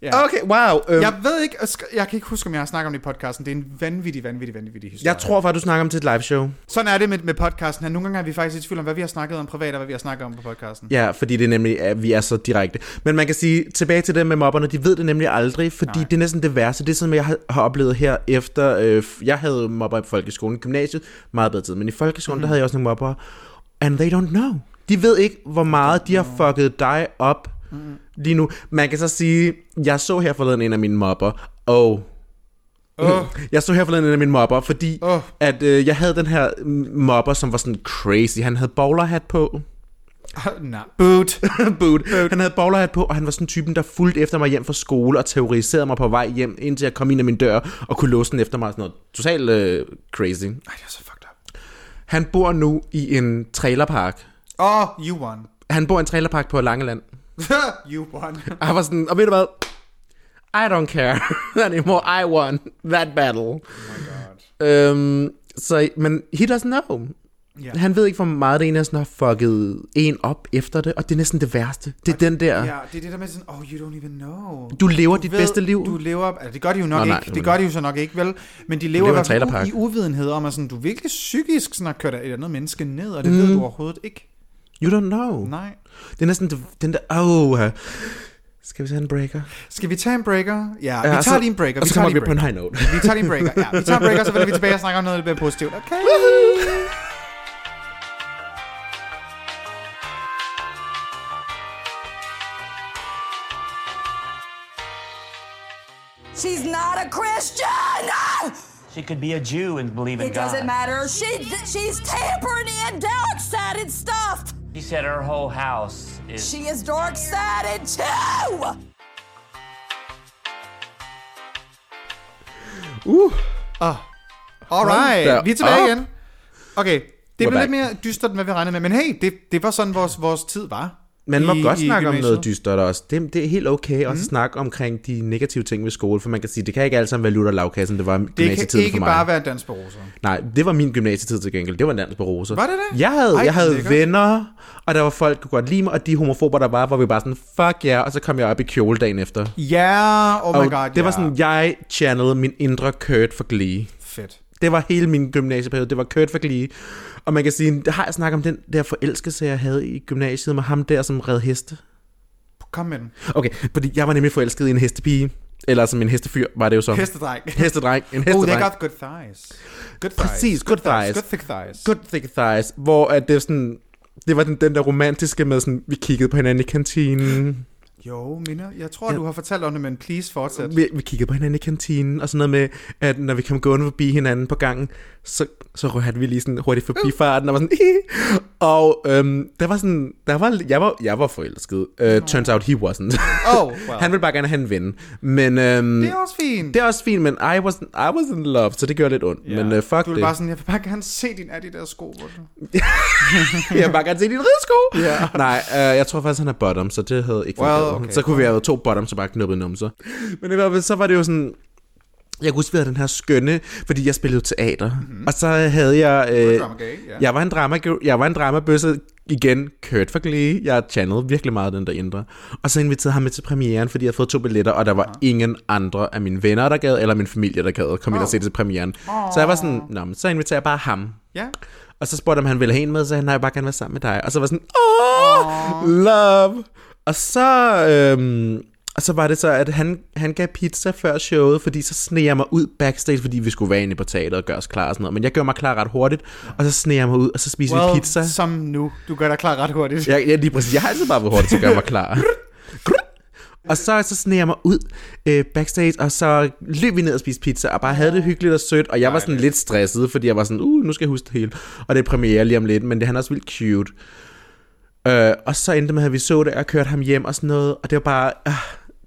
Ja. okay, wow. Øhm, Jeg ved ikke, jeg kan ikke huske, om jeg har snakket om det i podcasten. Det er en vanvittig, vanvittig, vanvittig historie. jeg tror faktisk, du snakker om til et live show. Sådan er det med, med podcasten her. Nogle gange er vi faktisk i tvivl om, hvad vi har snakket om privat, og hvad vi har snakket om på podcasten. Ja, fordi det er nemlig, at vi er så direkte. Men man kan sige, tilbage til det med mobberne, de ved det nemlig aldrig, fordi Nej. Det er næsten det værste. Det er sådan, jeg har, oplevet her efter, øh, jeg havde mobber i folkeskolen, gymnasiet, meget bedre tid, men i folkeskolen, mm. der havde jeg også nogle mobber, and they don't know. De ved ikke, hvor meget de har fucket dig op mm. lige nu. Man kan så sige, jeg så her forleden en af mine mobber, og Åh. jeg så her forleden en af mine mobber, fordi Åh. at øh, jeg havde den her mobber, som var sådan crazy. Han havde bowlerhat på. Nej. Boot. Boot. Han havde bowlerhat på, og han var sådan typen, der fulgte efter mig hjem fra skole og terroriserede mig på vej hjem, indtil jeg kom ind ad min dør og kunne låse den efter mig. Sådan noget totalt øh, crazy. Ej, det er så fucked up. Han bor nu i en trailerpark. Oh, you won. Han bor i en trailerpark på Langeland. you won. Og han var sådan, og ved du hvad? I don't care anymore. I won that battle. Oh Øhm, så, men he doesn't know. Ja. Han ved ikke, hvor meget det ene sådan har fucket en op efter det, og det er næsten det værste. Det er den der, Ja, det er det der med sådan, oh, you don't even know. du lever dit bedste liv. Du lever, altså det gør de jo nok Nå, nej, ikke, det gør de jo så nok ikke, vel? Men de lever lever i i uvidenhed om, at sådan, du virkelig psykisk sådan har kørt et andet menneske ned, og det mm. ved du overhovedet ikke. You don't know. Nej. Det er næsten det, den der, oh, skal vi tage en breaker? Skal vi tage en breaker? Ja, vi Ja, tager så- lige en breaker. Og Vi så tager kommer lige vi på en breaker. high note. Vi tager lige en breaker. Ja, vi tager en breaker, så vender vi tilbage og snakker om noget lidt mere positivt. Okay? She's not a Christian! She could be a Jew and believe in It God. It doesn't matter. She she's tampering in dark sided stuff. She said her whole house is. She is dark sided too. Uh, Alright, da vi er tilbage op. igen. Okay, det We're blev back. lidt mere dystert, end hvad vi regnede med. Men hey, det, det var sådan, vores, vores tid var. Man må i- godt i snakke om noget dystert også. Det, det er helt okay at snakke omkring de negative ting ved skole, for man kan sige, det kan ikke alt sammen være lutter lavkassen, det var Det kan gymnasietiden ikke for mig. bare være dans på roser. Nej, det var min gymnasietid til gengæld. Det var dans på roser. Var det det? Jeg havde, Ej, jeg havde lækkert. venner, og der var folk, der kunne godt lide mig, og de homofober, der var, hvor vi bare sådan, fuck ja, yeah, og så kom jeg op i kjole dagen efter. Ja, oh my og god, det var ja. sådan, jeg channelede min indre Kurt for Glee. Fedt. Det var hele min gymnasieperiode. Det var Kurt for Glee. Og man kan sige, det har jeg snakket om den der forelskelse, jeg havde i gymnasiet med ham der, som red heste. Kom med den. Okay, fordi jeg var nemlig forelsket i en hestepige. Eller som en hestefyr, var det jo så. Hestedreng. Hestedreng. En Oh, hestedreng. they got good thighs. Good thighs. Præcis, good thighs. Good thick thighs. Good thick thighs. Hvor at det sådan... Det var den, den der romantiske med sådan, vi kiggede på hinanden i kantinen. Jo, Minder, jeg tror, Ja. du har fortalt om det, men please fortsæt. Vi, vi kiggede på hinanden i kantinen, og sådan noget med, at når vi kom gående forbi hinanden på gangen, så, så rørte vi lige sådan hurtigt forbi farten, og var sådan, og øhm, der var sådan, der var, jeg var, jeg var forelsket. Uh, turns out he wasn't. Oh, well. Han ville bare gerne have en ven. Men øhm, Det er også fint. det er også fint, men I was, I was in love, så det gjorde lidt ondt. Ja. Men uh, fuck du det. bare sådan, jeg vil bare gerne se din Adidas sko. Du... jeg vil bare gerne se din ridesko. Ja. Nej, øh, jeg tror faktisk, han er bottom, så det havde ikke Well. Okay. Så kunne vi have været to bottoms og bare knuppet numser. Men i hvert fald, så var det jo sådan... Jeg kunne huske, vi havde den her skønne, fordi jeg spillede teater. Mm-hmm. Og så havde jeg... Øh, jeg var en drama, jeg var en dramabøsse igen, Kurt for Glee. Jeg channelede virkelig meget den der indre. Og så inviterede ham med til premieren, fordi jeg havde fået to billetter, og der var ja. ingen andre af mine venner, der gad, eller min familie, der gad, kom ind og se det til premieren. Så jeg var sådan, Nå, men så inviterer jeg bare ham. Ja. Og så spurgte jeg, om han ville have en med, så han har bare gerne været sammen med dig. Og så var jeg sådan, åh, love. Og så, øhm, og så var det så, at han, han gav pizza før showet, fordi så sneg jeg mig ud backstage, fordi vi skulle være inde på teateret og gøre os klar og sådan noget. Men jeg gjorde mig klar ret hurtigt, og så sneg jeg mig ud, og så spiste Well, vi pizza. som nu. Du gør dig klar ret hurtigt. Jeg, jeg, lige præcis, jeg har altid bare været hurtig til at gøre mig klar. Og så, så sneg jeg mig ud øh, backstage, og så løb vi ned og spiste pizza, og bare havde det hyggeligt og sødt, og jeg var sådan lidt stresset, fordi jeg var sådan, uh, nu skal jeg huske det hele. Og det er premiere lige om lidt, men det han er også vildt cute. Øh, og så endte det med, at vi så det, og kørte ham hjem og sådan noget, og det var bare, øh,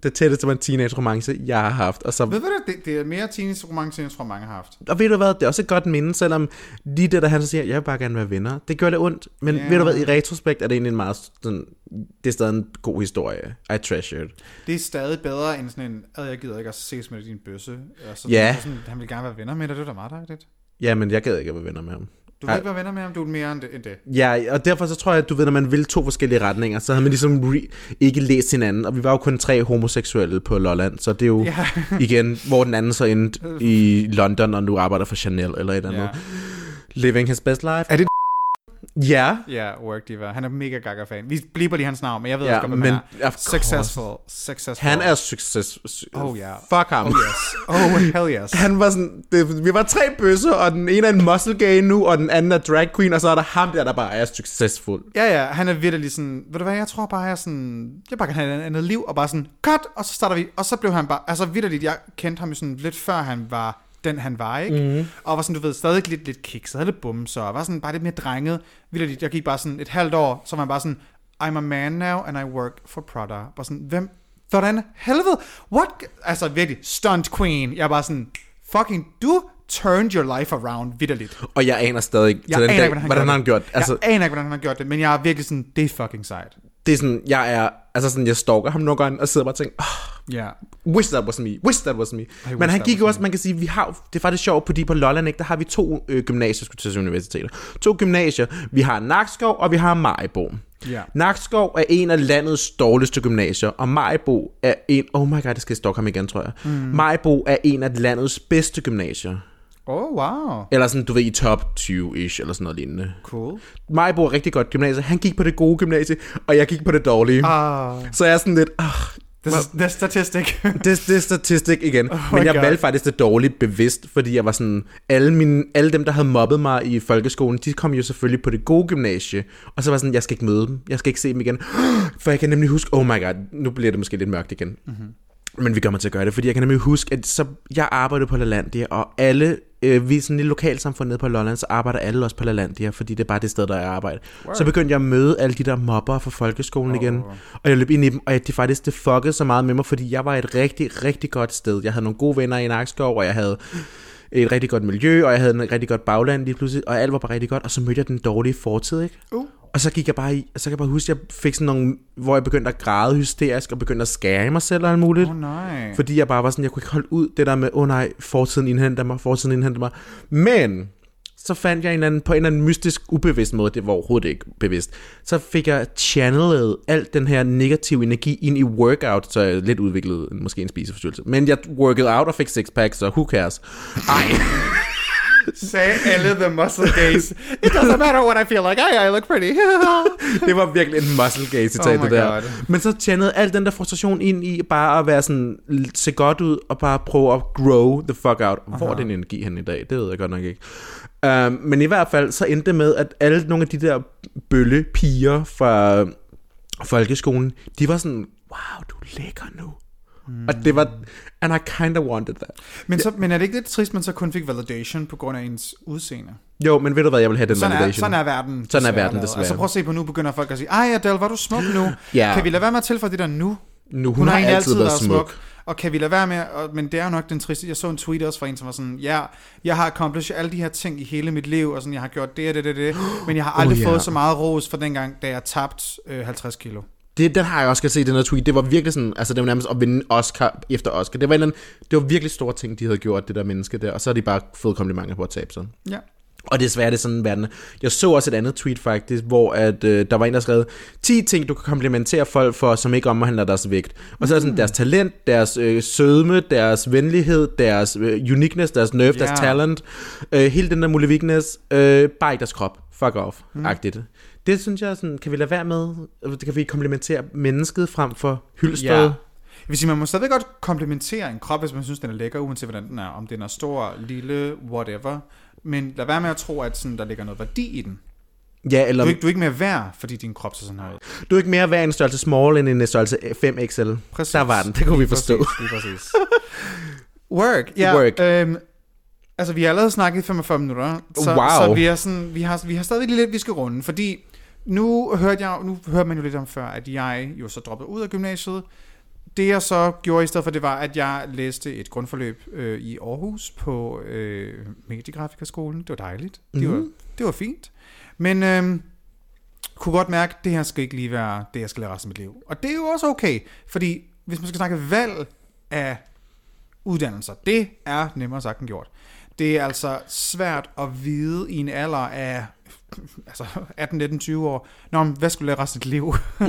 det tætteste på en teenage-romance, jeg har haft. Og, så, Ved du det, det, det er mere teenage romance, end jeg tror, mange har haft. og ved du hvad, det er også et godt minde, selvom lige det, der han så siger, jeg vil bare gerne være venner. Det gør det ondt, men yeah. ved du hvad, i retrospekt er det egentlig en meget sådan, det er stadig en god historie. I treasured. Det er stadig bedre end sådan en, ad jeg gider ikke at ses med din bøsse. Og så, Ja. Sådan, han vil gerne være venner med dig, det er da meget dejligt. Ja, men jeg gad ikke at være venner med ham. Du vil Ej. ikke være venner med ham, du er mere end det. End det. Ja, og derfor så tror jeg, at du ved, når man vil to forskellige retninger, så havde man ligesom re- ikke læst hinanden, og vi var jo kun tre homoseksuelle på Lolland, så det er jo Ja. igen, hvor den anden så endte i London, og nu arbejder for Chanel eller et eller andet. Ja. Living his best life. Er det- Ja, Ja, Work Diva. Han er mega gaga-fan. Vi bliver lige hans navn, men jeg ved Ja, også godt, hvem men han er. Successful. Successful. han er succes. Oh, ja. Fuck ham. Oh yes. Oh hell yes. Han var sådan, det, vi var tre bøsser, og den ene er en muscle gay nu, og den anden er drag queen, og så er der ham der, der bare er succesfuld. Ja, ja, han er virkelig sådan, ved du hvad, jeg tror bare, jeg er sådan, jeg bare kan have et andet liv, og bare sådan, cut, og så starter vi, og så blev han bare, altså vidderligt, jeg kendte ham jo sådan lidt før han var den han var, ikke? Mm. Og var sådan, du ved, stadig lidt, lidt kikset, lidt bumser, og var sådan bare lidt mere drenget. Vidderligt, jeg gik bare sådan et halvt år, så var han bare sådan, I'm a man now, and I work for Prada. Bare sådan, hvem, hvordan helvede, what, altså virkelig, stunt queen. Jeg er bare sådan, fucking, du turned your life around, vidderligt. Og jeg aner stadig til Jeg den aner dag, ikke, hvordan han, hvordan han gjort. det. Altså, jeg aner ikke, hvordan han har gjort det, men jeg er virkelig sådan, det er fucking sejt. det er sådan, jeg er, altså sådan, jeg stalker ham nogle gange, og sidder bare og tænker, oh, Ja. wish that was me, wish that was me. Men wish han gik jo også, man kan sige, vi har, det er faktisk sjovt, fordi på Lolland, ikke, der har vi to øh, gymnasier, skulle til universiteter. To gymnasier. Vi har Nakskov, og vi har Majbo. Ja. Nakskov er en af landets dårligste gymnasier, og Majbo er en, oh my god, det skal stalke ham igen, tror jeg. Mm. Majbo er en af landets bedste gymnasier. Oh, wow. Eller sådan, du ved, i top 20-ish, eller sådan noget lignende. Cool. Majbo er rigtig godt gymnasie. Han gik på det gode gymnasie, og jeg gik på det dårlige. Ah, Så jeg er sådan lidt, ah, this is the statistic. det, det er statistik igen. Oh Men jeg God. valgte faktisk det dårligt bevidst, fordi jeg var sådan, alle, mine, alle dem, der havde mobbet mig i folkeskolen, de kom jo selvfølgelig på det gode gymnasie. Og så var sådan, jeg skal ikke møde dem, jeg skal ikke se dem igen. For jeg kan nemlig huske, oh my god, nu bliver det måske lidt mørkt igen. Mm-hmm. Men vi kommer til at gøre det, fordi jeg kan nemlig huske, at så, jeg arbejdede på LaLandia, og alle, øh, vi er sådan et lille lokalsamfund nede på Lolland, så arbejder alle også på LaLandia, fordi det er bare det sted, der er arbejde. Så begyndte jeg at møde alle de der mobber fra folkeskolen oh. igen, og jeg løb ind i dem, og det faktisk, det fuckede så meget med mig, fordi jeg var et rigtig, rigtig godt sted. Jeg havde nogle gode venner i Nakskov, og jeg havde et rigtig godt miljø, og jeg havde en rigtig godt bagland lige pludselig, og alt var bare rigtig godt, og så mødte jeg den dårlige fortid, ikke? Uh. Og så gik jeg bare i, og så kan jeg bare huske, at jeg fik sådan nogle, hvor jeg begyndte at græde hysterisk, og begyndte at skære mig selv og alt muligt. oh, nej. Fordi jeg bare var sådan, jeg kunne ikke holde ud det der med, åh oh, nej, fortiden indhenter mig, fortiden indhenter mig. Men så fandt jeg en eller anden, på en eller anden mystisk, ubevidst måde, det var overhovedet ikke bevidst, så fik jeg channelet alt den her negative energi ind i workout, så jeg lidt udviklede måske en spiseforstyrrelse. Men jeg workede out og fik six packs, så who cares? Ej, Sagde alle the muscle gaze. It doesn't matter what I feel like. I, I look pretty. det var virkelig en muscle gay citat, Oh det der. God. Men så channede al den der frustration ind i bare at være sådan, se godt ud, og bare prøve at grow the fuck out. Hvor er den energi hen i dag? Det ved jeg godt nok ikke. Um, men i hvert fald, så endte det med, at alle nogle af de der bølle piger fra folkeskolen, de var sådan, wow, du er lækker nu. Mm. Og det var, and I kind of wanted that. men, så, men er det ikke lidt trist, man så kun fik validation på grund af ens udseende? Jo, men ved du hvad, jeg vil have den Sådan er, validation. sådan er verden. Sådan er verden, desværre. Altså prøv at se på nu, begynder folk at sige, ej Adele, var du smuk nu? Ja. Kan vi lade være med at tilføje det der nu? nu, hun, hun har, egentlig altid været smuk. Og kan vi lade være med, og, men det er jo nok den triste, jeg så en tweet også fra en, som var sådan, ja, jeg har accomplished alle de her ting i hele mit liv, og sådan, jeg har gjort det og det, det, det, men jeg har aldrig Oh, ja. fået så meget ros for dengang, da jeg tabte øh, 50 kilo. Det, den har jeg også set, den her tweet. Det var virkelig sådan, altså det var nærmest at vinde Oscar efter Oscar. Det var, en, anden- det var virkelig store ting, de havde gjort, det der menneske der. Og så har de bare fået komplimenter på at tabe sig. Ja. Og desværre er det sådan, verden er. Jeg så også et andet tweet faktisk, hvor at, øh, der var en, der skrev 10 ting, du kan komplimentere folk for, som ikke omhandler deres vægt. Og så er sådan deres talent, deres øh, sødme, deres venlighed, deres øh, uniqueness, deres nerve, Ja. deres talent. Øh, hele den der muligvikness. Øh, bare ikke deres krop. Fuck off. Mm. Agtigt. Det synes jeg sådan, kan vi lade være med? Det kan vi komplimentere mennesket frem for hyldstød. Ja. Jeg vil sige, man må stadig godt komplimentere en krop, hvis man synes, den er lækker, uanset hvordan den er. Om den er stor, lille, whatever. Men lad være med at tro, at sådan, der ligger noget værdi i den. Ja, eller Du er, ikke, du er ikke mere værd, fordi din krop ser sådan her ud. du er ikke mere værd en størrelse small end en størrelse 5XL. Præcis. Der var den, det kunne vi forstå. Præcis, præcis. Work. Ja, Work. Øhm, altså, vi har allerede snakket i 45 minutter. Så, Wow. Så vi, er sådan, vi, har, vi har stadig lidt, vi skal runde. Fordi nu hørte jeg, nu hørte man jo lidt om før, at jeg jo så droppede ud af gymnasiet. det jeg så gjorde i stedet for, det var, at jeg læste et grundforløb øh, i Aarhus på øh, Mediegrafikerskolen. Det var dejligt. Det, Mhm. var, det var fint. Men øh, kunne godt mærke, at det her skal ikke lige være det, jeg skal lære resten af mit liv. Og det er jo også okay, fordi hvis man skal snakke valg af uddannelser, det er nemmere sagt end gjort. Det er altså svært at vide i en alder af altså 18, 19, 20 år, Nå, men hvad skulle lære resten af dit liv? Mm.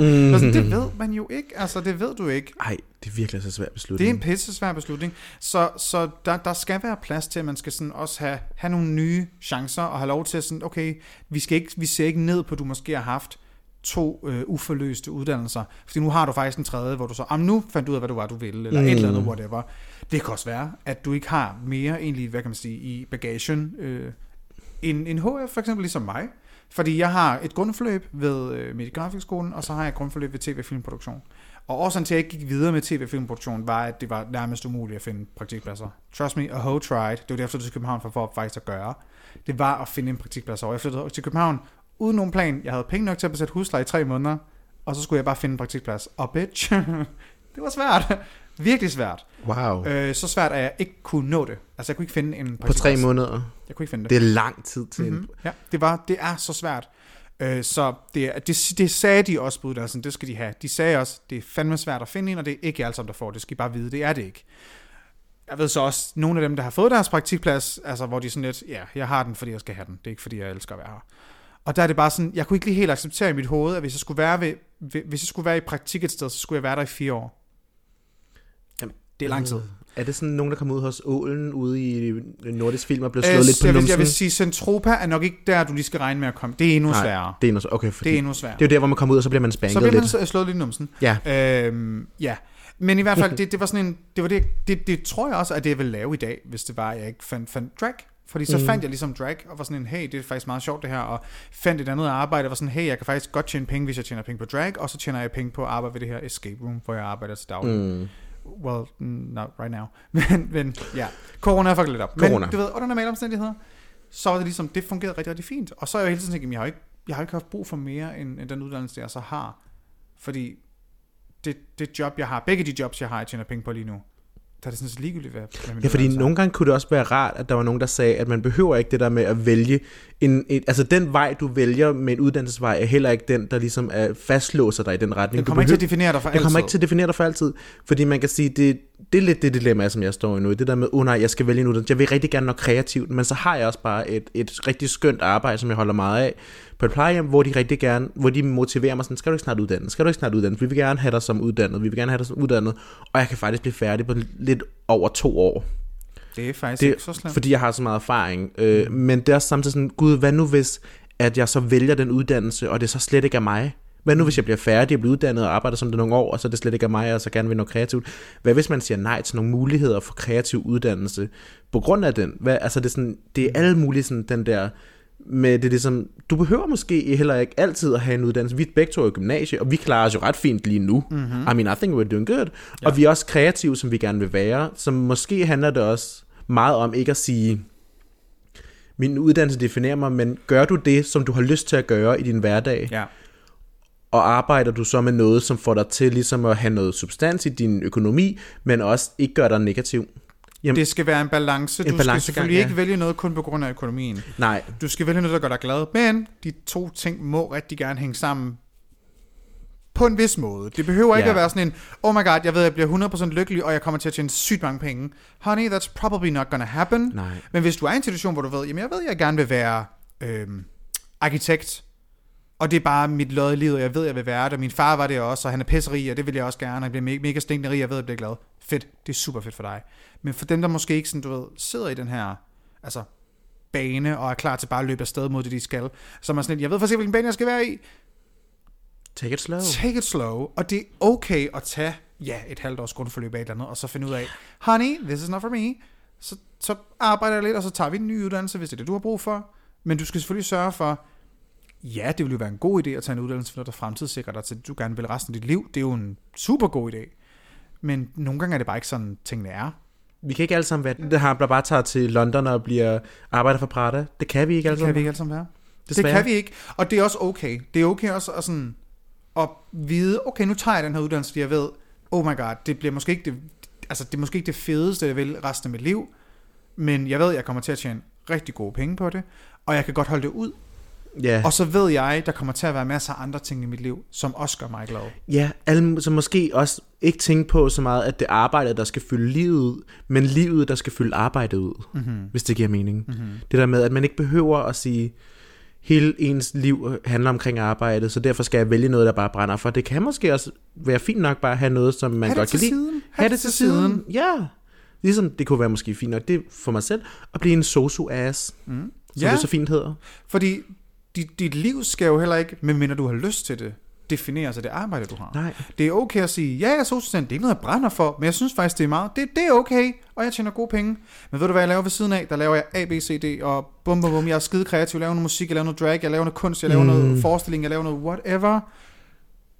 det ved man jo ikke. Altså, det ved du ikke. Ej, det er virkelig så svært Det er beslutning. en pisse svær beslutning. Så, så der, der skal være plads til, at man skal sådan også have, have nogle nye chancer, og have lov til at sådan, okay, vi, skal ikke, vi ser ikke ned på, at du måske har haft to øh, uforløste uddannelser. Fordi nu har du faktisk en tredje, hvor du så, ah, nu fandt du ud af, hvad du var, du ville, eller mm. et eller andet, whatever. Det kan også være, at du ikke har mere egentlig, hvad kan man sige, i bagagen, øh, en, en HF for eksempel, ligesom mig. Fordi jeg har et grundforløb ved øh, Mediegrafikskolen, og så har jeg et grundforløb ved tv-filmproduktion. Og årsagen til, at jeg ikke gik videre med tv-filmproduktion, var, at det var nærmest umuligt at finde praktikpladser. Trust me, a whole tried. Det var derfor, jeg til København for, for faktisk at gøre. Det var at finde en praktikplads. Og jeg flyttede til København uden nogen plan. Jeg havde penge nok til at besætte husleje i tre måneder, og så skulle jeg bare finde en praktikplads. Og bitch, det var svært. Virkelig svært. Wow. Øh, så svært, at jeg ikke kunne nå det. Altså, jeg kunne ikke finde en På tre måneder. Jeg kunne ikke finde det. Det er lang tid til mm-hmm. Mhm. Ja, det, var, det er så svært. Øh, så det, det, det sagde de også på uddannelsen, det skal de have. De sagde også, det er fandme svært at finde en, og det er ikke alle sammen, der får det. Skal I bare vide, det er det ikke. Jeg ved så også, nogle af dem, der har fået deres praktikplads, altså hvor de sådan lidt, ja, jeg har den, fordi jeg skal have den. Det er ikke, fordi jeg elsker at være her. Og der er det bare sådan, jeg kunne ikke lige helt acceptere i mit hoved, at hvis jeg skulle være, ved, hvis jeg skulle være i praktik et sted, så skulle jeg være der i fire år. Det er lang tid. Er det sådan nogen, der kommer ud hos Ålen ude i Nordisk Film og bliver slået Øh, lidt på jeg, vil, numsen? jeg vil sige, Centropa er nok ikke der, du lige skal regne med at komme. Det er endnu sværere. det er endnu, okay, fordi Det er endnu sværere. det er jo der, hvor man kommer ud, og så bliver man spanket Så bliver man lidt. slået lidt i numsen. Ja. Øhm, ja. Men i hvert fald, det, det var sådan en, det, var det, det, det tror jeg også, at det jeg ville lave i dag, hvis det var, at jeg ikke fandt, fandt drag. Fordi så mm. fandt jeg ligesom drag, og var sådan en, hey, det er faktisk meget sjovt det her, og fandt et andet arbejde, og var sådan, hey, jeg kan faktisk godt tjene penge, hvis jeg tjener penge på drag, og så tjener jeg penge på at arbejde ved det her escape room, hvor jeg arbejder til daglig. Mm. Well, not right now. Men, men ja, corona har fucket lidt op. Corona. Men du ved, under normale omstændigheder, så var det ligesom, det fungerede rigtig, rigtig fint. Og så er jeg jo hele tiden tænkt, jamen, jeg har ikke, jeg har ikke haft brug for mere, end, end den uddannelse, jeg så har. Fordi det, det job, jeg har, begge de jobs, jeg har, jeg tjener penge på lige nu, der er det sådan set ligegyldigt, hvad, hvad min Ja, fordi er. nogle gange kunne det også være rart, at der var nogen, der sagde, at man behøver ikke det der med at vælge en, en altså den vej, du vælger med en uddannelsesvej, er heller ikke den, der ligesom er fastlåser dig i den retning. Den Du kommer ikke til at behøver- definere dig for Det kommer altid. ikke til at definere dig for altid, fordi man kan sige, det, det er lidt det dilemma, som jeg står i nu. Det der med, oh nej, jeg skal vælge en uddannelse. Jeg vil rigtig gerne noget kreativt, men så har jeg også bare et, et rigtig skønt arbejde, som jeg holder meget af på et plejehjem, hvor de rigtig gerne, hvor de motiverer mig sådan, skal du ikke snart uddanne? Skal du ikke snart uddanne? Vi vil gerne have dig som uddannet. Vi vil gerne have dig som uddannet. Og jeg kan faktisk blive færdig på lidt over to år. Det er faktisk Det, ikke så slemt. fordi jeg har så meget erfaring. Øh, men det er også samtidig sådan, gud, hvad nu hvis, at jeg så vælger den uddannelse, og det så slet ikke er mig? Hvad nu hvis jeg bliver færdig og bliver uddannet og arbejder som det nogle år, og så er det slet ikke er mig, og så gerne vil noget kreativt? Hvad hvis man siger nej til nogle muligheder for kreativ uddannelse på grund af den? Hvad, altså det er, sådan, det er alle mulige sådan, den der med det ligesom, du behøver måske heller ikke altid at have en uddannelse. Vi er begge to i gymnasie, og vi klarer os jo ret fint lige nu. Mm-hmm. I mean, I think we're doing good. Ja. Og vi er også kreative, som vi gerne vil være. Så måske handler det også meget om ikke at sige, min uddannelse definerer mig, men gør du det, som du har lyst til at gøre i din hverdag, Ja. og arbejder du så med noget, som får dig til ligesom at have noget substans i din økonomi, men også ikke gør dig negativ? Jamen, Det skal være en balance. En Du skal selvfølgelig ja. ikke vælge noget kun på grund af økonomien. nej, Du skal vælge noget, der gør dig glad. Men de to ting må rigtig gerne hænge sammen på en vis måde. Det behøver ikke Ja. at være sådan en, oh my god, jeg ved, jeg bliver 100% lykkelig, og jeg kommer til at tjene sygt mange penge. Honey, that's probably not gonna happen. Nej. Men hvis du er i en situation, hvor du ved, jamen jeg ved, jeg gerne vil være øhm, arkitekt, og det er bare mit lod i livet, og jeg ved, jeg vil være det, og min far var det også, og han er pisserig, og det vil jeg også gerne, og jeg bliver mega, mega stinkende rig, jeg ved, jeg bliver glad. Fedt, det er super fedt for dig. Men for dem, der måske ikke sådan, du ved, sidder i den her, altså, bane, og er klar til bare at løbe afsted mod det, de skal, så er man sådan lidt, jeg ved faktisk ikke, hvilken bane jeg skal være i, take it slow. Take it slow, og det er okay at tage, ja, et halvt års grundforløb af et eller andet, og så finde ud af, honey, this is not for me. Så, så arbejder jeg lidt, og så tager vi en ny uddannelse, hvis det er det, du har brug for. Men du skal selvfølgelig sørge for, ja, det vil jo være en god idé at tage en uddannelse, for der fremtidssikrer dig til, at du gerne vil resten af dit liv. Det er jo en super god idé. Men nogle gange er det bare ikke sådan, tingene er. Vi kan ikke alle sammen være det her, der bare tager til London og bliver arbejder for Prada. Det kan vi ikke alle Det kan sammen. vi ikke alle sammen være. Desværre. Det kan vi ikke, og det er også okay. Det er okay også at, sådan, at vide, okay, nu tager jeg den her uddannelse, fordi jeg ved, oh my god, det bliver måske ikke det, altså det er måske ikke det fedeste, jeg vil resten af mit liv, men jeg ved, at jeg kommer til at tjene rigtig gode penge på det, og jeg kan godt holde det ud. Ja, Og så ved jeg, der kommer til at være masser af andre ting i mit liv, som også gør mig glad. ja alle, så måske også ikke tænke på så meget, at det er arbejdet, der skal fylde livet ud, men livet, der skal fylde arbejdet ud, mm-hmm. hvis det giver mening. Mm-hmm. Det der med, at man ikke behøver at sige, hele ens liv handler omkring arbejdet, så derfor skal jeg vælge noget, der bare brænder for. Det kan måske også være fint nok bare at have noget, som man Ha' godt kan lide. siden. Ha' det til siden. Ja. Ligesom det kunne være måske fint nok, det for mig selv, at blive en sosu-ass, mm. som Ja. det så fint hedder. Fordi dit, dit liv skal jo heller ikke, medmindre du har lyst til det, defineres af det arbejde, du har. Nej. Det er okay at sige, ja, jeg er socialsend, det er ikke noget, jeg brænder for, men jeg synes faktisk, det er meget, det, det er okay, og jeg tjener gode penge. Men ved du, hvad jeg laver ved siden af? Der laver jeg A, B, C, D, og bum, bum, bum, jeg er skide kreativ, jeg laver noget musik, jeg laver noget drag, jeg laver noget kunst, jeg laver mm. noget forestilling, jeg laver noget whatever.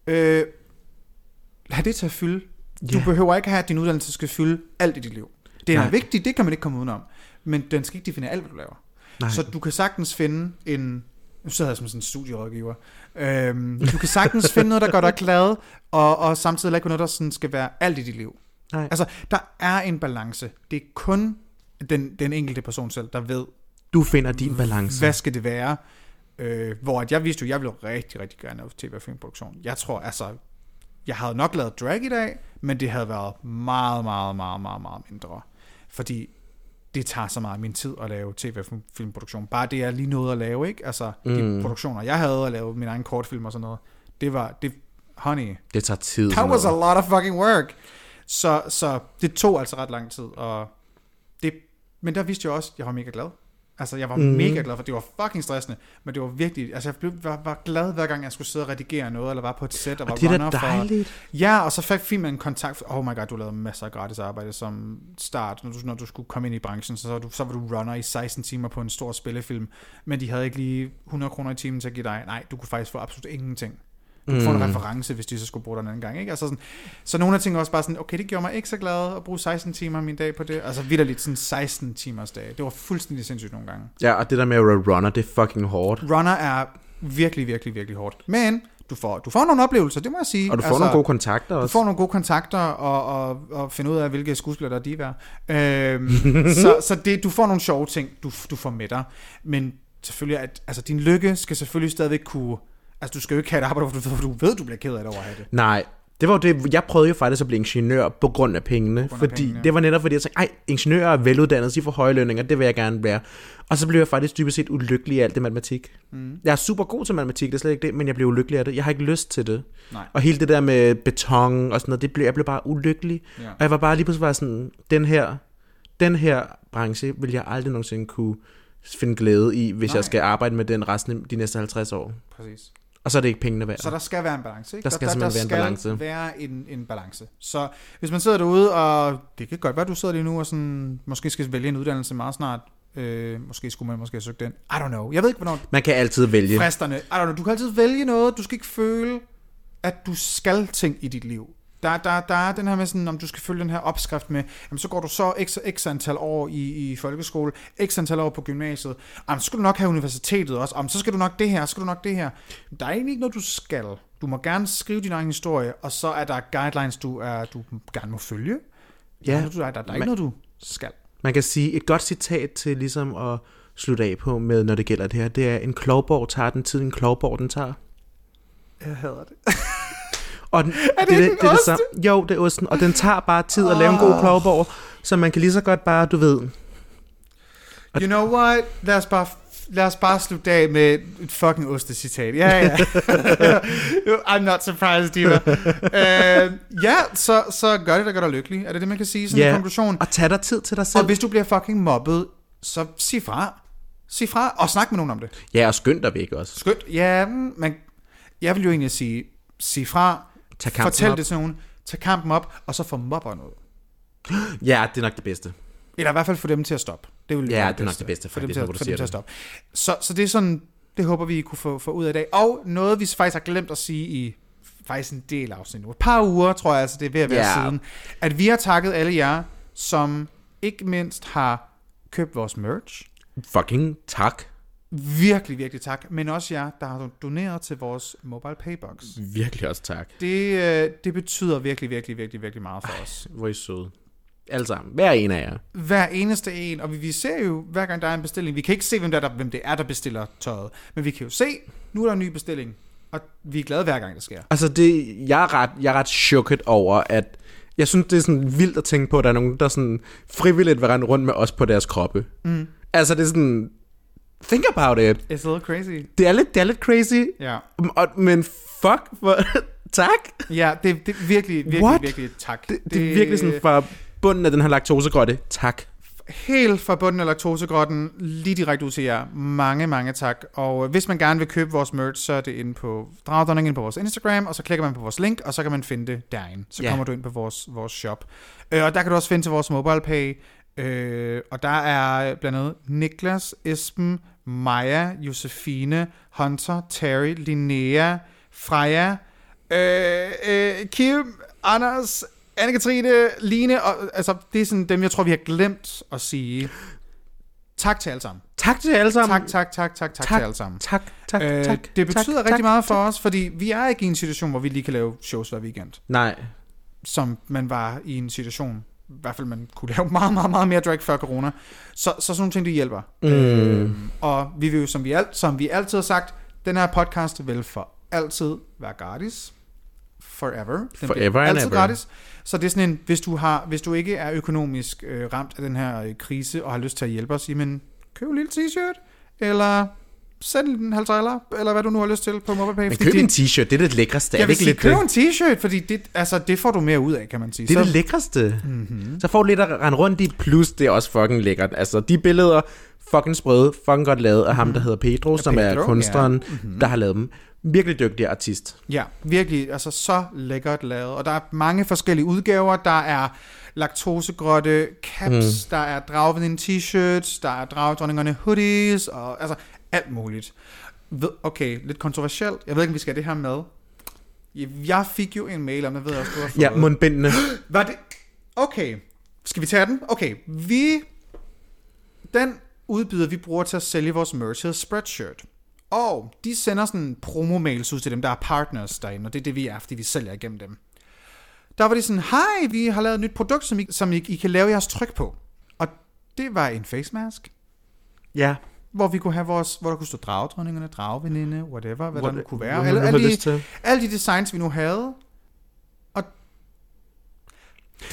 Øh, lad det til at fylde. Du Ja. behøver ikke have, at din uddannelse skal fylde alt i dit liv. Det er vigtigt, det kan man ikke komme udenom. Men den skal ikke definere alt, hvad du laver. Nej. Så du kan sagtens finde en... Nu sidder jeg som sådan en studierådgiver. Øhm, du kan sagtens finde noget, der gør dig glad, og, og samtidig ikke noget, der sådan skal være alt i dit liv. Nej. Altså, der er en balance. Det er kun den, den enkelte person selv, der ved, Du finder din balance. hvad skal det være. Øh, hvor at jeg vidste jo, jeg ville rigtig, rigtig gerne lave tv- og filmproduktion. Jeg tror, altså, jeg havde nok lavet drag i dag, men det havde været meget, meget, meget, meget, meget mindre. Fordi det tager så meget af min tid at lave tv- og film- filmproduktion. Bare det, jeg lige nåede at lave, ikke? Altså, mm. de produktioner, jeg havde at lave min egen kortfilm og sådan noget, det var, det, honey, Det tager tid. that was a noget. lot of fucking work. Så, så det tog altså ret lang tid, og det, men der vidste jeg også, at jeg var mega glad. Altså, jeg var mm. mega glad, for det var fucking stressende, men det var virkelig, altså jeg blev, var, var glad hver gang, jeg skulle sidde og redigere noget, eller var på et sæt, og var det er runner dejligt. For, ja, og så fik, fik man en kontakt, oh my god, du lavede masser af gratis arbejde som start, når du, når du skulle komme ind i branchen, så, så, var du, så var du runner i 16 timer på en stor spillefilm, men de havde ikke lige 100 kroner i timen til at give dig, nej, du kunne faktisk få absolut ingenting. Du kunne få en reference, hvis de så skulle bruge dig en anden gang. Ikke? Altså sådan, så nogle af tingene også bare sådan, okay, det gjorde mig ikke så glad at bruge 16 timer af min dag på det. Altså vidderligt sådan 16 timers dag. Det var fuldstændig sindssygt nogle gange. Ja, og det der med at være runner, det er fucking hårdt. Runner er virkelig, virkelig, virkelig hårdt. Men du får, du får nogle oplevelser, det må jeg sige. Og du får nogle gode kontakter Du også. får nogle gode kontakter og, og, og finde ud af, hvilke skuespillere der er diva. Øhm, så så det, du får nogle sjove ting, du, du får med dig. Men selvfølgelig, at, altså din lykke skal selvfølgelig stadigvæk kunne... Altså du skal jo ikke have et arbejde, hvor du, ved, du bliver ked af det over at have det. Nej, det var jo det, jeg prøvede jo faktisk at blive ingeniør på grund af pengene, grund af fordi pengene. det var netop fordi, jeg tænkte, ej, ingeniører er veluddannede, de får høje lønninger, det vil jeg gerne være. Og så blev jeg faktisk dybest set ulykkelig af alt det matematik. Mm. Jeg er super god til matematik, det er slet ikke det, men jeg blev ulykkelig af det. Jeg har ikke lyst til det. Nej. Og hele det der med beton og sådan noget, det blev, jeg blev bare ulykkelig. Ja. Og jeg var bare lige pludselig bare sådan, den her, den her branche vil jeg aldrig nogensinde kunne finde glæde i, hvis Nej. jeg skal arbejde med den resten de næste 50 år. Præcis. Og så er det ikke pengene værd. Så der skal være en balance, ikke? Der skal simpelthen være en skal balance. være en, en balance. Så hvis man sidder derude, og det kan godt være, du sidder lige nu og sådan, måske skal vælge en uddannelse meget snart. Øh, måske skulle man måske have søgt den. I don't know. Jeg ved ikke, hvornår Man kan altid vælge. fristerne. I don't know. Du kan altid vælge noget. Du skal ikke føle, at du skal ting i dit liv. Der, der, der er den her med sådan, om du skal følge den her opskrift med, jamen så går du så x, x antal år i, i folkeskole, x antal år på gymnasiet, jamen, så skal du nok have universitetet også, jamen, så skal du nok det her, så skal du nok det her. Der er egentlig ikke noget, du skal. Du må gerne skrive din egen historie, og så er der guidelines, du, er, du gerne må følge. Ja, der, der, der er ikke man- noget, du skal. Man kan sige, et godt citat til ligesom at slutte af på med, når det gælder det her, det er, en klovborg tager den tid, en klovborg den tager. Jeg hader det. Og den, Er det ikke en det, det ost? samme. Jo, det er osten, og den tager bare tid at lave en god klovborg, så man kan lige så godt bare, du ved, You know what? Lad os bare, lad os bare slutte af med et fucking ostecitat. Ja, ja. I'm not surprised, Diva. uh, ja, så, så gør det, der gør dig lykkelig. Er det det, man kan sige? Sådan en konklusion. og tag dig tid til dig selv. Og hvis du bliver fucking mobbet, så sig fra. Sig fra, og snak med nogen om det. Ja, og skynd dig væk også. Skønt. Ja, men jeg vil jo egentlig sige, sig fra. Tag kampen Fortæl op. det til nogen. Tag kampen op, og så få mobber noget. Ja, det er nok det bedste. Eller i hvert fald få dem til at stoppe. Det vil Ja, være det er nok det bedste, For dem til, du for dem til at det. stoppe. Så, så det er sådan, det håber vi, I kunne få, få ud af i dag. Og noget, vi faktisk har glemt at sige i faktisk en del afsnit nu. Et par uger, tror jeg altså, det er ved at være Ja. siden. At vi har takket alle jer, som ikke mindst har købt vores merch. Fucking tak. Virkelig, virkelig tak. Men også jer, der har doneret til vores mobile paybox. Virkelig også tak. Det, øh, det betyder virkelig, virkelig, virkelig, virkelig meget for os. Hvor I søde. Alle sammen. Hver en af jer. Hver eneste en, og vi, vi ser jo, hver gang der er en bestilling, vi kan ikke se, hvem, der, er, der, hvem det er, der bestiller tøjet, men vi kan jo se, nu er der en ny bestilling, og vi er glade hver gang, det sker. Altså, det, jeg, er ret, jeg er ret chokket over, at jeg synes, det er sådan vildt at tænke på, at der er nogen, der sådan frivilligt vil rende rundt med os på deres kroppe. Mm. Altså, det er sådan... Think about it. It's a little crazy. Det er lidt, det er lidt crazy. Ja, Og, men fuck, for, tak. ja det, det er virkelig, virkelig, What? virkelig tak. Det, det er virkelig sådan fra bunden af den her laktosegrotte. Tak. Helt fra bunden af laktosegrotten, lige direkte ud til jer. Mange, mange tak. Og øh, hvis man gerne vil købe vores merch, så er det inde på Dragdronning inde på vores Instagram, og så klikker man på vores link, og så kan man finde det derinde. Så Ja. kommer du ind på vores, vores shop. Øh, og der kan du også finde til vores mobile pay. Øh, og der er blandt andet Niklas, Esben, Maja, Josefine, Hunter, Terry, Linnea, Freja, øh, øh, Kim, Anders, Anne-Katrine, Line, og, altså det er sådan dem, jeg tror, vi har glemt at sige. Tak til alle sammen. Tak til alle sammen. Tak, tak, tak, tak, tak, tak til alle sammen. Tak, tak, Øh, tak. det betyder tak, rigtig tak, meget for tak. os, fordi vi er ikke i en situation, hvor vi lige kan lave shows hver weekend. Nej. Som man var i en situation, i hvert fald man kunne lave meget, meget, meget mere drag før corona. Så, så sådan nogle ting, det hjælper. Mm. Øh, og vi vil jo, som vi, alt, som vi altid har sagt, den her podcast vil for altid være gratis. Forever. Den Forever and altid ever. gratis. Så det er sådan en, hvis du, har, hvis du ikke er økonomisk øh, ramt af den her øh, krise, og har lyst til at hjælpe os, jamen, køb en lille t-shirt, eller send en 50 eller hvad du nu har lyst til på MobilePay. Men køb det- en t-shirt, det er det lækreste. Er jeg vil sige, lidt køb en t-shirt, fordi det, altså, det får du mere ud af, kan man sige. Det er Så- det lækreste. Mhm. Mm-hmm. Så får du lidt at rende rundt i, plus det er også fucking lækkert. Altså, de billeder, fucking sprøde, fucking godt lavet af ham, der hedder Pedro, som er Mhm. Pedro, kunstneren, ja. Mhm. der har lavet dem. Virkelig dygtig artist. Ja, virkelig, altså så lækkert lavet. Og der er mange forskellige udgaver. Der er laktosegrotte caps, mm. der er dragveninde t-shirts, der er dragdronningerne hoodies, og altså alt muligt. Okay, lidt kontroversielt. Jeg ved ikke, om vi skal have det her med. Jeg fik jo en mail om, jeg ved også, du har fået. Ja, mundbindene. Var det... Okay, skal vi tage den? Okay, vi... Den udbyder, vi bruger til at sælge vores merch, hedder Spreadshirt. Og de sender sådan promo-mails ud til dem, der er partners derinde, og det er det, vi er, fordi vi sælger igennem dem. Der var de sådan, hej, vi har lavet et nyt produkt, som I, som I, I kan lave jeres tryk på. Og det var en face mask, Ja. Hvor vi kunne have vores, hvor der kunne stå dragedronningerne, dragveninde, whatever, hvad What- der nu kunne være. Alle, alle, de, alle de designs, vi nu havde,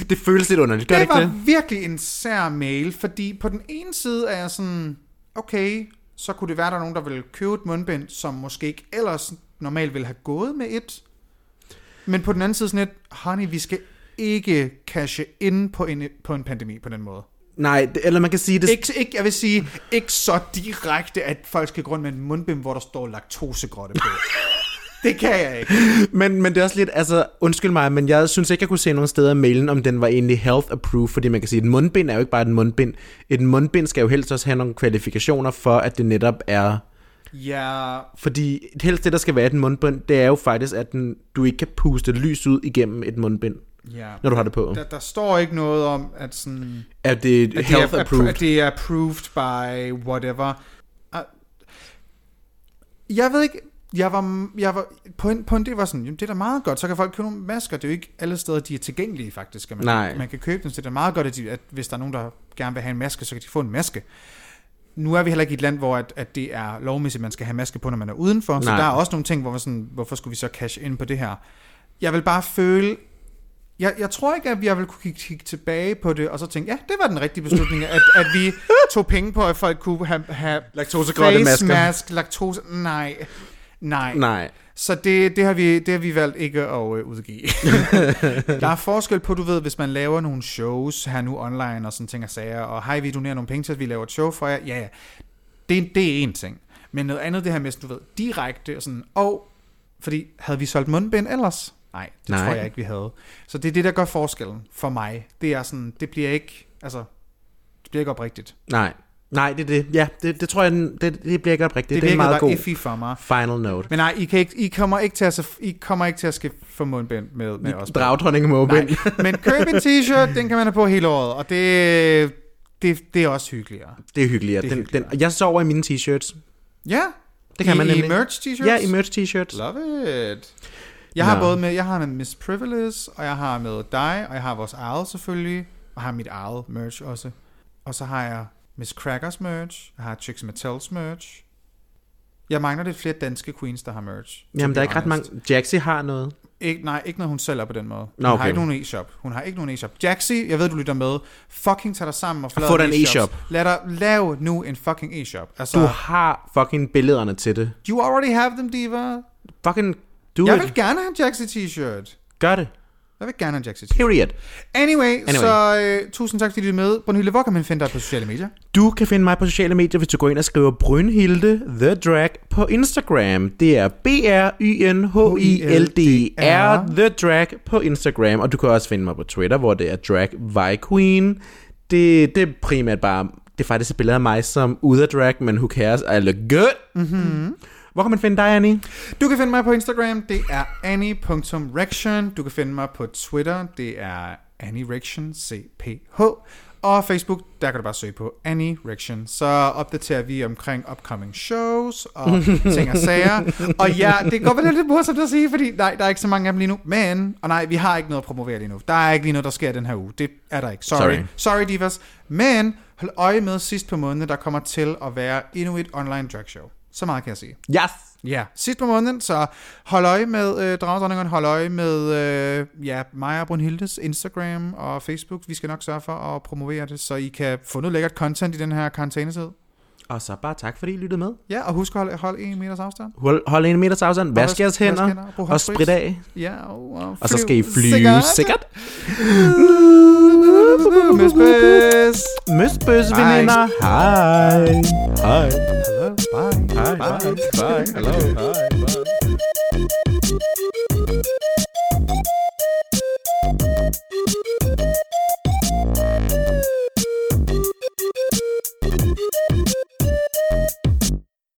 Det føles lidt underligt, gør det, det ikke var det? virkelig en sær mail, fordi på den ene side er jeg sådan, okay, så kunne det være, der er nogen, der vil købe et mundbind, som måske ikke ellers normalt ville have gået med et. Men på den anden side sådan et, honey, vi skal ikke cashe ind på en, på en pandemi på den måde. Nej, det, eller man kan sige det... Ikke, ikke, jeg vil sige, ikke så direkte, at folk skal gå rundt med en mundbind, hvor der står laktosegrotte på. det kan jeg ikke. Men, men det er også lidt, altså, undskyld mig, men jeg synes ikke, jeg kunne se nogen steder i mailen, om den var egentlig health approved, fordi man kan sige, at et mundbind er jo ikke bare et mundbind. Et mundbind skal jo helst også have nogle kvalifikationer for, at det netop er... Ja, Fordi helst det, der skal være et mundbind, det er jo faktisk, at den, du ikke kan puste lys ud igennem et mundbind, ja. når du har det på. Der, der står ikke noget om, at sådan... Er det At det, health er, approved? at det er approved by whatever. Uh, jeg ved ikke, jeg var, jeg var på, en, på en del var sådan, jamen, det er da meget godt, så kan folk købe nogle masker. Det er jo ikke alle steder, de er tilgængelige faktisk. Man, Nej. man kan købe dem, så det er meget godt, at, de, at hvis der er nogen, der gerne vil have en maske, så kan de få en maske. Nu er vi heller ikke i et land, hvor at, at det er lovmæssigt, at man skal have maske på, når man er udenfor. Nej. Så der er også nogle ting, hvor man sådan, hvorfor skulle vi så cash ind på det her? Jeg vil bare føle, jeg, jeg tror ikke, at jeg vil kunne kigge, kigge tilbage på det, og så tænke, ja, det var den rigtige beslutning, at, at vi tog penge på, at folk kunne have, have face masker. mask, laktose, nej, nej. Nej. Så det, det, har vi, det har vi valgt ikke at øh, udgive. der er forskel på, du ved, hvis man laver nogle shows her nu online og sådan ting og sager, og hej, vi donerer nogle penge til, at vi laver et show for jer. Ja, ja. Det, det er en ting. Men noget andet, det her med, du ved, direkte og sådan, og fordi havde vi solgt mundbind ellers? Nej, det Nej. tror jeg ikke, vi havde. Så det er det, der gør forskellen for mig. Det er sådan, det bliver ikke, altså, det bliver ikke oprigtigt. Nej. Nej, det er det. Ja, det, det tror jeg, den- det, det bliver ikke oprigtigt. Det, Det, er en meget god iffy for mig. final note. Men nej, I, kan ikke, I, kommer ikke til at, I kommer ikke til at skal få mundbind med, med os. Dragdronning må Nej, men køb en t-shirt, den kan man have på hele året, og det, det, det er også hyggeligere. Det er hyggeligt. Det er den, hyggeligere. Den, jeg sover i mine t-shirts. Ja, Det kan I, man I nemlig. merch t-shirts? Ja, i merch t-shirts. Love it. Jeg har Nå. både med, jeg har med Miss Privilege, og jeg har med dig, og jeg har vores eget selvfølgelig, og har mit eget merch også. Og så har jeg Miss Crackers merch, jeg har Chicks Mattels merch. Jeg mangler lidt flere danske queens, der har merch. Jamen, der er ikke ret honest. mange. Jaxi har noget. Ikke, nej, ikke når hun sælger på den måde. Hun Nå, har okay. ikke nogen e-shop. Hun har ikke nogen e-shop. Jaxi, jeg ved, du lytter med. Fucking tag dig sammen og få Få dig en e-shop. Lad dig lave nu en fucking e-shop. Altså, Du har fucking billederne til det. you already have them, diva. Fucking do Jeg it. vil gerne have en Jaxi t-shirt. Gør det. Jeg vil gerne have en Jaxi t-shirt. Period. Anyway, Anyway. så øh, tusind tak, fordi du med. Brunhilde, hvor kan man finde dig på sociale medier? Du kan finde mig på sociale medier, hvis du går ind og skriver Brynhilde The Drag på Instagram. Det er B-R-Y-N-H-I-L-D-R The Drag på Instagram. Og du kan også finde mig på Twitter, hvor det er Drag Vi Queen. Det, det er primært bare, det er faktisk et billede af mig som ude af drag, men who cares, I look good. Mm-hmm. Hvor kan man finde dig, Annie? Du kan finde mig på Instagram, det er annie.rection. Du kan finde mig på Twitter, det er annierection, CPH. Og Facebook, der kan du bare søge på Annie Rection. Så opdaterer vi omkring upcoming shows og ting og sager. Og ja, det går vel lidt morsomt at sige, fordi nej, der er ikke så mange af dem lige nu. Men, og nej, vi har ikke noget at promovere lige nu. Der er ikke lige noget, der sker den her uge. Det er der ikke. Sorry. Sorry. Sorry, Sorry divas. Men hold øje med sidst på måneden, der kommer til at være endnu et online drag show. Så meget kan jeg sige. Yes! Ja, sidst på måneden, så hold øje med øh, Dragdronningerne, hold øje med øh, ja, og Brunhildes Instagram og Facebook. Vi skal nok sørge for at promovere det, så I kan få noget lækkert content i den her karantænetid. Og så bare tak, fordi I lyttede med. Ja, og husk at holde, holde en meters afstand. Hold, hold en meters afstand, vask jeres vask hænder, og sprit af. Ja, og, og, Og så skal I flyve sikkert. Møs, møs. Møs bøs, veninder. Hej. Hej. Bye. Hej. Bye. Bye. Hello. Bye. Bye.